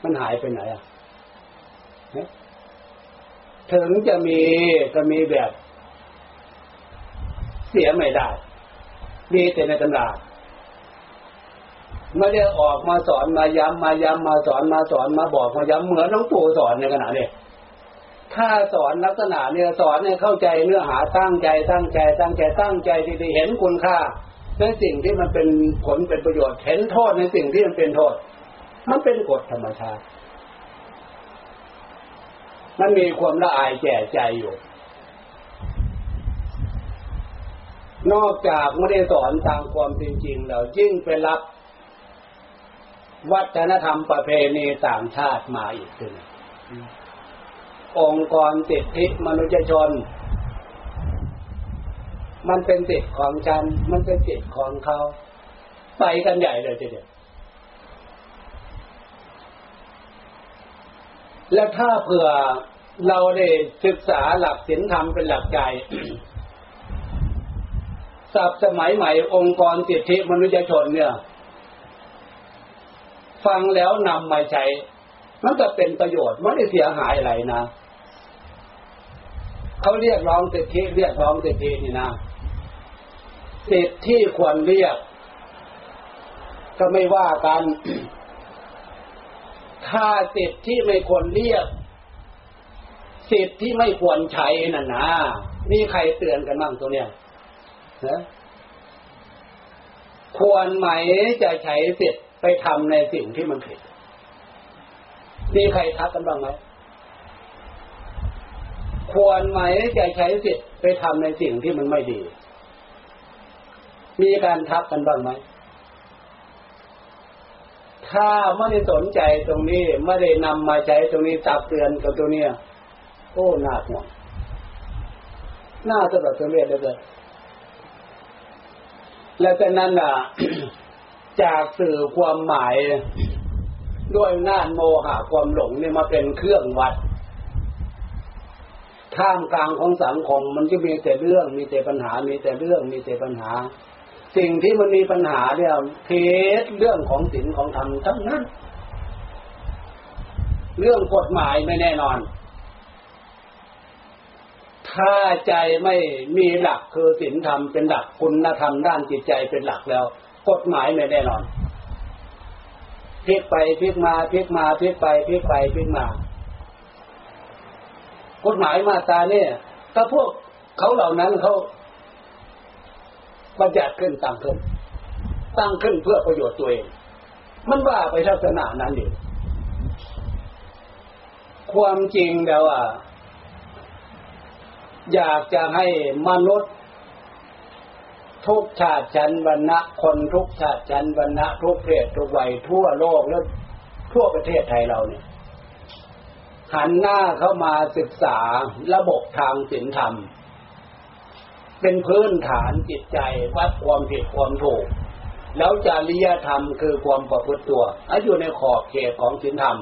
มันหายไปไหนอะถึงจะมีก็มีแบบเสียไม่ได้มีแต่ในตำราไม่ได้ออกมาสอนมาย้ำมาย้ำมาสอนมาสอนมาบอกมาย้ำเหมือนน้องปู่สอนในขณะนี้ถ้าสอนลักษณะเนี่ยสอนเนี่ยเข้าใจเนื้อหาตั้งใจตั้งใจตั้งใจตั้งใจดีๆเห็นคุณค่า ในสิ่งที่มันเป็นผลเป็นประโยชน์เห็นโทษในสิ่งที่มันเป็นโทษ มันเป็นกฎธรรมชาติ มันมีความละอายแก่ใจอยู่ นอกจากไม่ได้สอนตามความเป็นจริงแล้วยิ่งไปรับวัฒนธรรมประเพณีต่างชาติมาอีกขึ้นองค์กรสิทธิมนุษยชน มันเป็นสิทธิของฉัน มันเป็นสิทธิของเขา ไปกันใหญ่เลยทีเดียวและถ้าเผื่อเราได้ศึกษาหลักศีลธรรมเป็นหลักใจศัพท์สมัยใหม่องค์กรสิทธิมนุษยชนเนี่ย ฟังแล้วนำมาใช้มันก็เป็นประโยชน์ไม่ได้เสียหายอะไรนะเขาเรียกร้องสิทธิเรียกร้องสิทธินี่นะ สิทธิ์ที่ควรเรียก ก็ไม่ว่ากัน ถ้าสิทธิ์ที่ไม่ควรเรียก สิทธิ์ที่ไม่ควรใช้น่ะนะมีใครเตือนกันบ้างตัวเนี้ยนะควรไหมจะใช้สิทธิ์ไปทำในสิ่งที่มันผิดมีใครทักกันบ้างไหมควรไหมจะใช้สิทธิ์ไปทำในสิ่งที่มันไม่ดี มีการทักกันบ้างไหม ถ้าไม่ได้สนใจตรงนี้ไม่ได้นำมาใช้ตรงนี้ตักเตือนกับตัวเนี้ยโอ้หน้าห่วงหน้าจะแบบเรียดเลยและจากนั้นล่ะ จากสื่อความหมาย ด้วยหน้าโมหะความหลงเนี่ยมาเป็นเครื่องวัดท่ามกลางของสังคมมันจะมีแต่เรื่อง มีแต่ปัญหา มีแต่เรื่อง มีแต่ปัญหา สิ่งที่มันมีปัญหาเนี่ยเทศเรื่องของศีลของธรรมทั้งนั้น เรื่องกฎหมายไม่แน่นอน ถ้าใจไม่มีหลักคือศีลธรรมเป็นหลักคุณธรรมด้านจิตใจเป็นหลักแล้ว กฎหมายไม่แน่นอนพลิกไปพลิกมาพลิกมาพลิกไปพลิกไปพลิกมากฎหมายมาตาเนี่ยถ้าพวกเขาเหล่านั้นเขา บัญญัติขึ้นตั้งขึ้น ตั้งขึ้นเพื่อประโยชน์ตัวเอง มันว่าไปลักษณะนั้นเองความจริงแล้วอะอยากจะให้มนุษย์ ทุกชาติชั้นวรรณะคนทุกชาติชั้นวรรณะทุกเพศทุกวัยทั่วโลกและทั่วประเทศไทยเราเนี่ย หันหน้าเข้ามาศึกษาระบบทางศีลธรรม เป็นพื้นฐานจิตใจวัดความผิดความถูก แล้วจริยธรรมคือความประพฤติตัวอาอยู่ในขอบเขตของศีลธรรม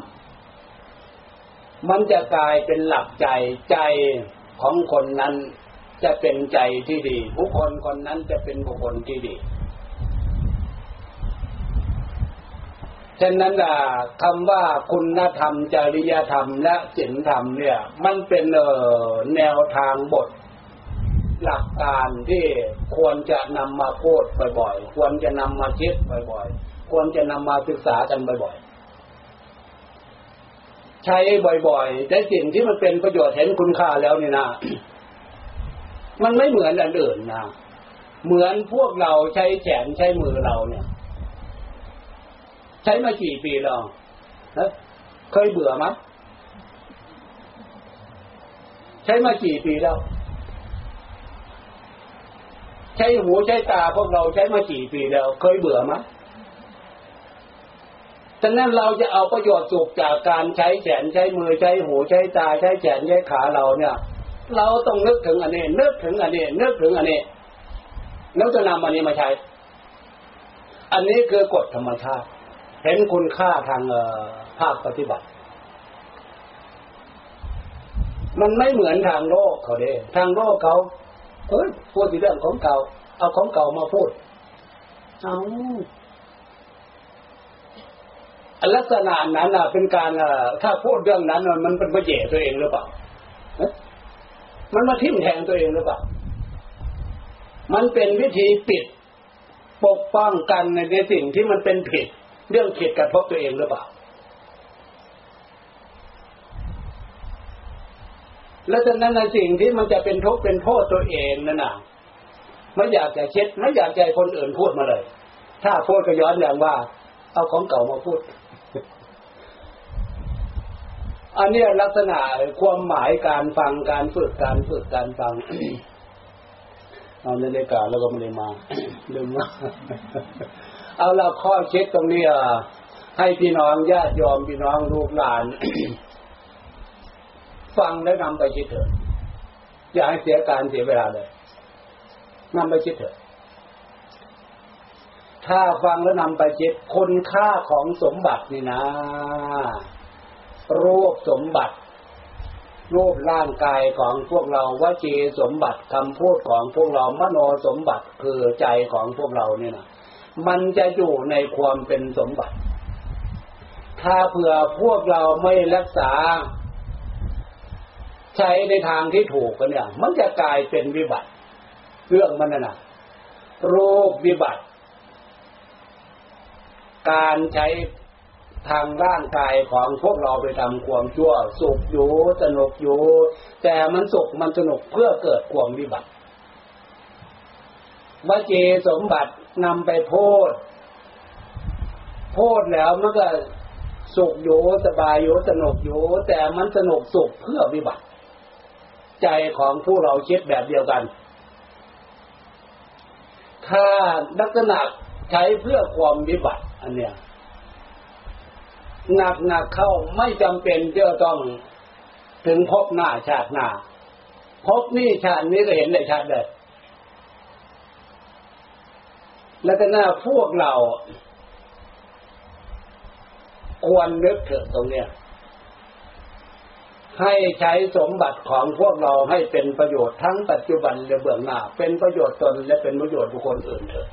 มันจะกลายเป็นหลักใจใจของคนนั้นจะเป็นใจที่ดี บุคคลคนนั้นจะเป็นบุคคลที่ดีฉะนั้นล่ะคำว่าคุณธรรม จริยธรรมและศีลธรรมเนี่ย มันเป็นเออแนวทางบท หลักการที่ควรจะนำมาพูดบ่อยๆ ควรจะนำมาคิดบ่อยๆ ควรจะนำมาศึกษากันบ่อยๆ ใช้บ่อยๆ แต่สิ่งที่มันเป็นประโยชน์เห็นคุณค่าแล้วนี่นะ มันไม่เหมือนอันอื่นนะ เหมือนพวกเราใช้แขนใช้มือเราเนี่ย ใช้มากี่ปีแล้วเคยเบื่อมั้ยใช้มากี่ปีแล้ว ใช้หูใช้ตาพวกเราใช้มากี่ปีแล้วเคยเบื่อมั้ยฉะนั้นเราจะเอาประโยชน์สุขจากการใช้แขนใช้มือใช้หูใช้ตาใช้แขนใช้ขาเราเนี่ย เราต้องนึกถึงอันนี้นึกถึงอันนี้นึกถึงอันนี้แล้วจะนำอันนี้มาใช้ อันนี้คือกฎธรรมชาติ เห็นคุณค่าทางภาคปฏิบัติ มันไม่เหมือนทางโลกเขาเด้ทางโลกเขา เฮ้ยพูดเรื่องของเก่า เอาของเก่ามาพูดเอาลักษณะนั้นอะเป็นการถ้าพูดเรื่องนั้นมันเป็นมาเย่ตัวเองหรือเปล่า มันมาทิ่มแทงตัวเองหรือเปล่า มันเป็นวิธีปิด ปกป้องกันในสิ่งที่มันเป็นผิด เรื่องผิดกระทบตัวเองหรือเปล่า แล้วฉะนั้นในสิ่งที่มันจะเป็นทุกข์เป็นโทษตัวเองนั่นน่ะไม่อยากจะเช็ด ไม่อยากใจคนอื่นพูดมาเลย ถ้าพูดก็ย้อนอย่างว่า เอาของเก่ามาพูด อันนี้ลักษณะความหมายการฟังการฝึกการฝึกการฟังเอาในรายการแล้วก็ไม่ได้มาลืมว่าเอาเราข้อเช็คตรงนี้ให้พี่น้องญาติยอมพี่น้องลูกหลาน ฟังแล้วนำไปคิดเถอะอย่าให้เสียการเสียเวลาเลยนำไปคิดเถอะ ถ้าฟังแล้วนำไปคิดคุณค่าของสมบัตินี่นะรูปสมบัติ รูปร่างกายของพวกเราวจีสมบัติคำพูดของพวกเรามโนสมบัติคือใจของพวกเราเนี่ยนะมันจะอยู่ในความเป็นสมบัติ ถ้าเผื่อพวกเราไม่รักษา ใช้ในทางที่ถูกกันเนี่ย มันจะกลายเป็นวิบัติ เรื่องมันน่ะโรควิบัติ การใช้ทางร่างกายของพวกเราไปทำความชั่ว สุขอยู่สนุกอยู่ แต่มันสุขมันสนุกเพื่อเกิดความวิบัติวเจสมบัตินำไปโพดโพดแล้วมันก็สุขอยู่สบายอยู่สนุกอยู่แต่มันสนุกสุขเพื่อวิบัติ ใจของผู้เราคิดแบบเดียวกัน ถ้าลักษณะใช้เพื่อความวิบัติ อันเนี้ยหนักหนักเข้าไม่จำเป็นจะต้องถึงพบหน้าชาติหน้าพบนี่ชาตินี้ก็เห็นได้ชัดเลยแล้วก็หน้าพวกเรา ควรนึกถึงตรงเนี้ย ให้ใช้สมบัติของพวกเราให้เป็นประโยชน์ทั้งปัจจุบันและเบื้องหน้า เป็นประโยชน์ตนและเป็นประโยชน์บุคคลอื่นเถอะ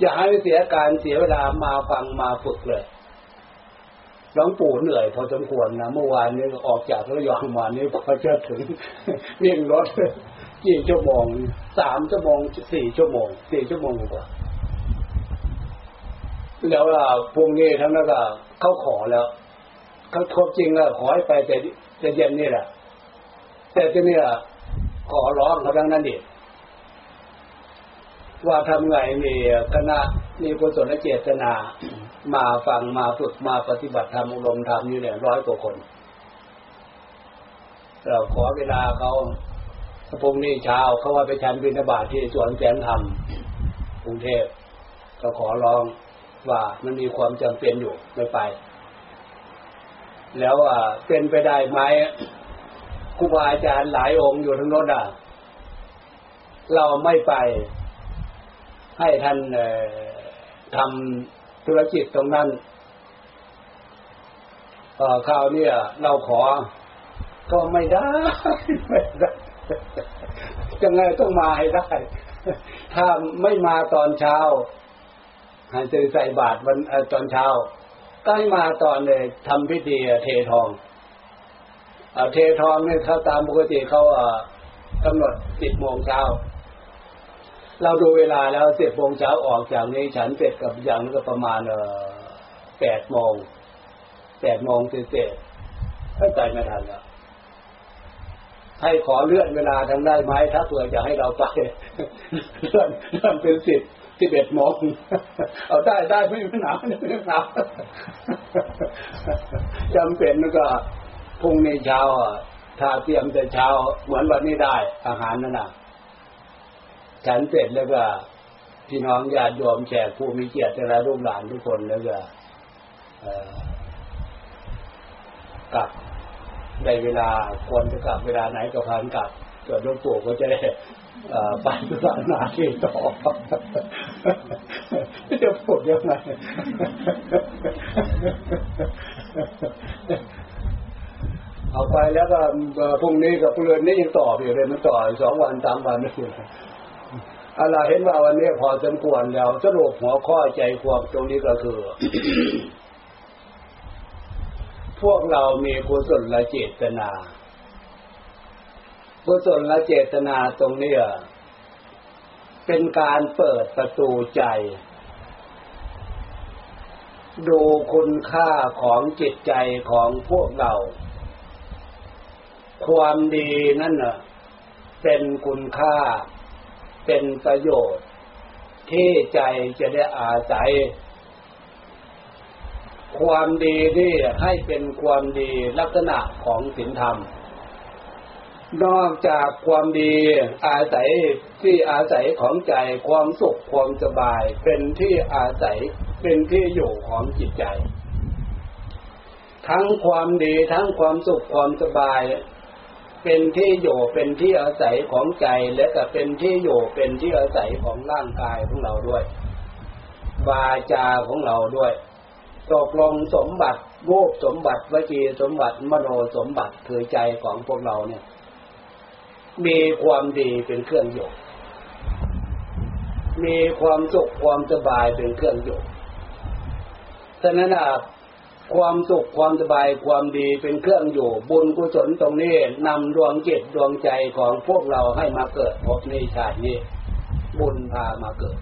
อย่าให้เสียการเสียเวลามาฟังมาฝึกเลยหลวงปู่เหนื่อยพอสมควรนะเมื่อวานนี้ออกจากระยองมานี้พอจะถึงวิ่งรถกี่ชั่วโมงสามชั่วโมงสี่ชั่วโมงสี่ชั่วโมงกว่าแล้วพรุ่งนี้ทั้งนั้นก็เขาขอแล้ว เขาทบจริงแล้วขอให้ไปแต่แต่เย็นนี่แหละแต่ที่นี่ขอร้องเขาทั้งนั้นดิว่าทำไงมีคณะมีกุศลเจตนา มาฟังมาฝึกมาปฏิบัติธรรมอุรมธรรมอยู่เนี่ยร้อยกว่าคน เราขอเวลาเขาพรุ่งนี้เช้าเขาว่าไปชันบินาบาตที่สวนแสนธรรมกรุงเทพก็ขอร้องว่ามันมีความจำเป็นอยู่ไม่ไป แล้วอ่าเป็นไปได้ไหมครูบาอาจารย์หลายองค์อยู่ทั้งโน้นอะเราไม่ไป ให้ท่านทำธุรกิจตรงนั้นคราวนี้เราขอ ก็ไม่ได้ไม่ได้ยังไงต้องมาให้ได้ ถ้าไม่มาตอนเช้าให้ตื่นใส่บาตรวันตอนเช้า ก็มาตอนเลยทำพิธีเททองเททองเนี่ยเขาตามปกติเขากำหนดสิบโมงเช้า เราดูเวลาแล้วเสร็จโมงเช้าออกจากนี้ฉันเสร็จกับยังก็ประมาณเออแปดโมงแปดโมงเสร็จถ้าใจไม่ทันแล้วให้ขอเลื่อนเวลาทำได้ไหมถ้าเผื่อจะให้เราไปเลื่อนเลื่อนเป็นสิบ สิบเอ็ดโมงเอาได้ได้ไม่มีปัญหาไม่มีปัญหาจำเป็นแล้วก็พรุ่งนี้เช้าถ้าเตรียมแต่เช้า เหมือนวันนี้ได้ อาหารนั่นน่ะ ฉันเสร็จแล้วก็พี่น้องญาติโยมแขกผู้มีเกียรติและลูกหลานทุกคนแล้วก็กลับได้เวลาควรจะกลับเวลาไหนก็พันกลับส่วนหลวงปู่ก็จะได้ ไปศาสนาที่ต่อจะพูดยังไงเอาไปแล้วก็พรุ่งนี้กับพรุ่งนี้ยังต่ออยู่เลยมันต่อสองวันสามวันนี่อะไรเห็นว่าวันนี้พอสมควรแล้วสรุปหัวข้อใจความตรงนี้ก็คือ พวกเรามีกุศลเจตนา กุศลและเจตนาตรงนี้เป็นการเปิดประตูใจ ดูคุณค่าของจิตใจของพวกเรา ความดีนั่นน่ะเป็นคุณค่า เป็นประโยชน์ ที่ใจจะได้อาศัย ความดีนี่ให้เป็นความดีลักษณะของศีลธรรม นอกจากความดีอาศัยที่อาศัยของใจความสุขความสบาย เป็นที่อาศัยเป็นที่อยู่ของจิตใจ ทั้งความดีทั้งความสุขความสบาย เป็นที่อยู่เป็นที่อาศัยของใจและก็เป็นที่อยู่เป็นที่อาศัยของร่างกายของเราด้วยวาจาของเราด้วยตกลงสมบัติรูปสมบัติวจีสมบัติมโนสมบัติคือใจของพวกเราเนี่ย มีความดีเป็นเครื่องอยู่มีความสุขความสบายเป็นเครื่องอยู่ฉะนั้นอะความสุขความสบายความดีเป็นเครื่องอยู่ บุญกุศลตรงนี้นำดวงจิตดวงใจของพวกเราให้มาเกิดพบในชาตินี้ บุญพามาเกิด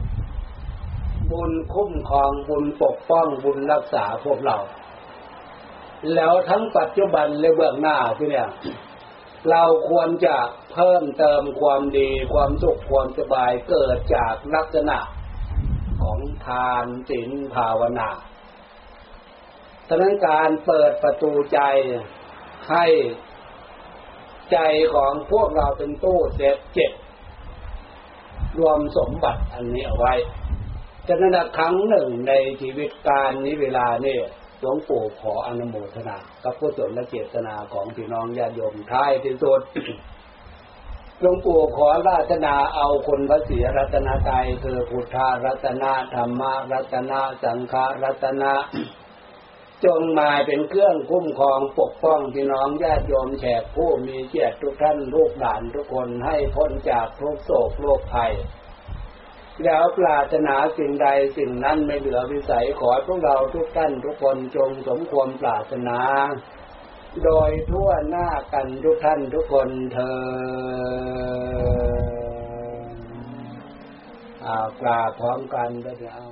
บุญคุ้มครองบุญปกป้องบุญรักษาพวกเรา แล้วทั้งปัจจุบันและเบื้องหน้าที่เนี่ย เราควรจะเพิ่มเติมความดีความสุขความสบายเกิดจากลักษณะของทานศีลภาวนาฉะนั้นการเปิดประตูใจให้ใจของพวกเราเป็นตู้เซฟเจ็ดรวมสมบัติอันนี้เอาไว้ ฉะนั้นครั้งหนึ่งในชีวิตการนี้เวลานี่ห ลวงปู่ขออนุโมทนากับผู้สนและเจตนาของพี่น้องญาติโยมท้ายที่สุดหลวงปู่ขอราตนาเอาคนพระศรีรัตนตรัยคือพุทธารัตนาธรรมารัตนาสังฆรัตนาจงมาเป็นเครื่องคุ้มครองปกป้องพี่น้องญาติโยมแขกผู้มีเกียรติทุกท่านลูกหลานทุกคนให้พ้นจากทุกโศกโรคภัย แล้วปรารถนาสิ่งใดสิ่งนั้นไม่เหลือวิสัยขอพวกเราทุกท่านทุกคนจงสมความปรารถนา โดยทั่วหน้ากันทุกท่านทุกคนเธออากราบพร้อมกันด้วยเอา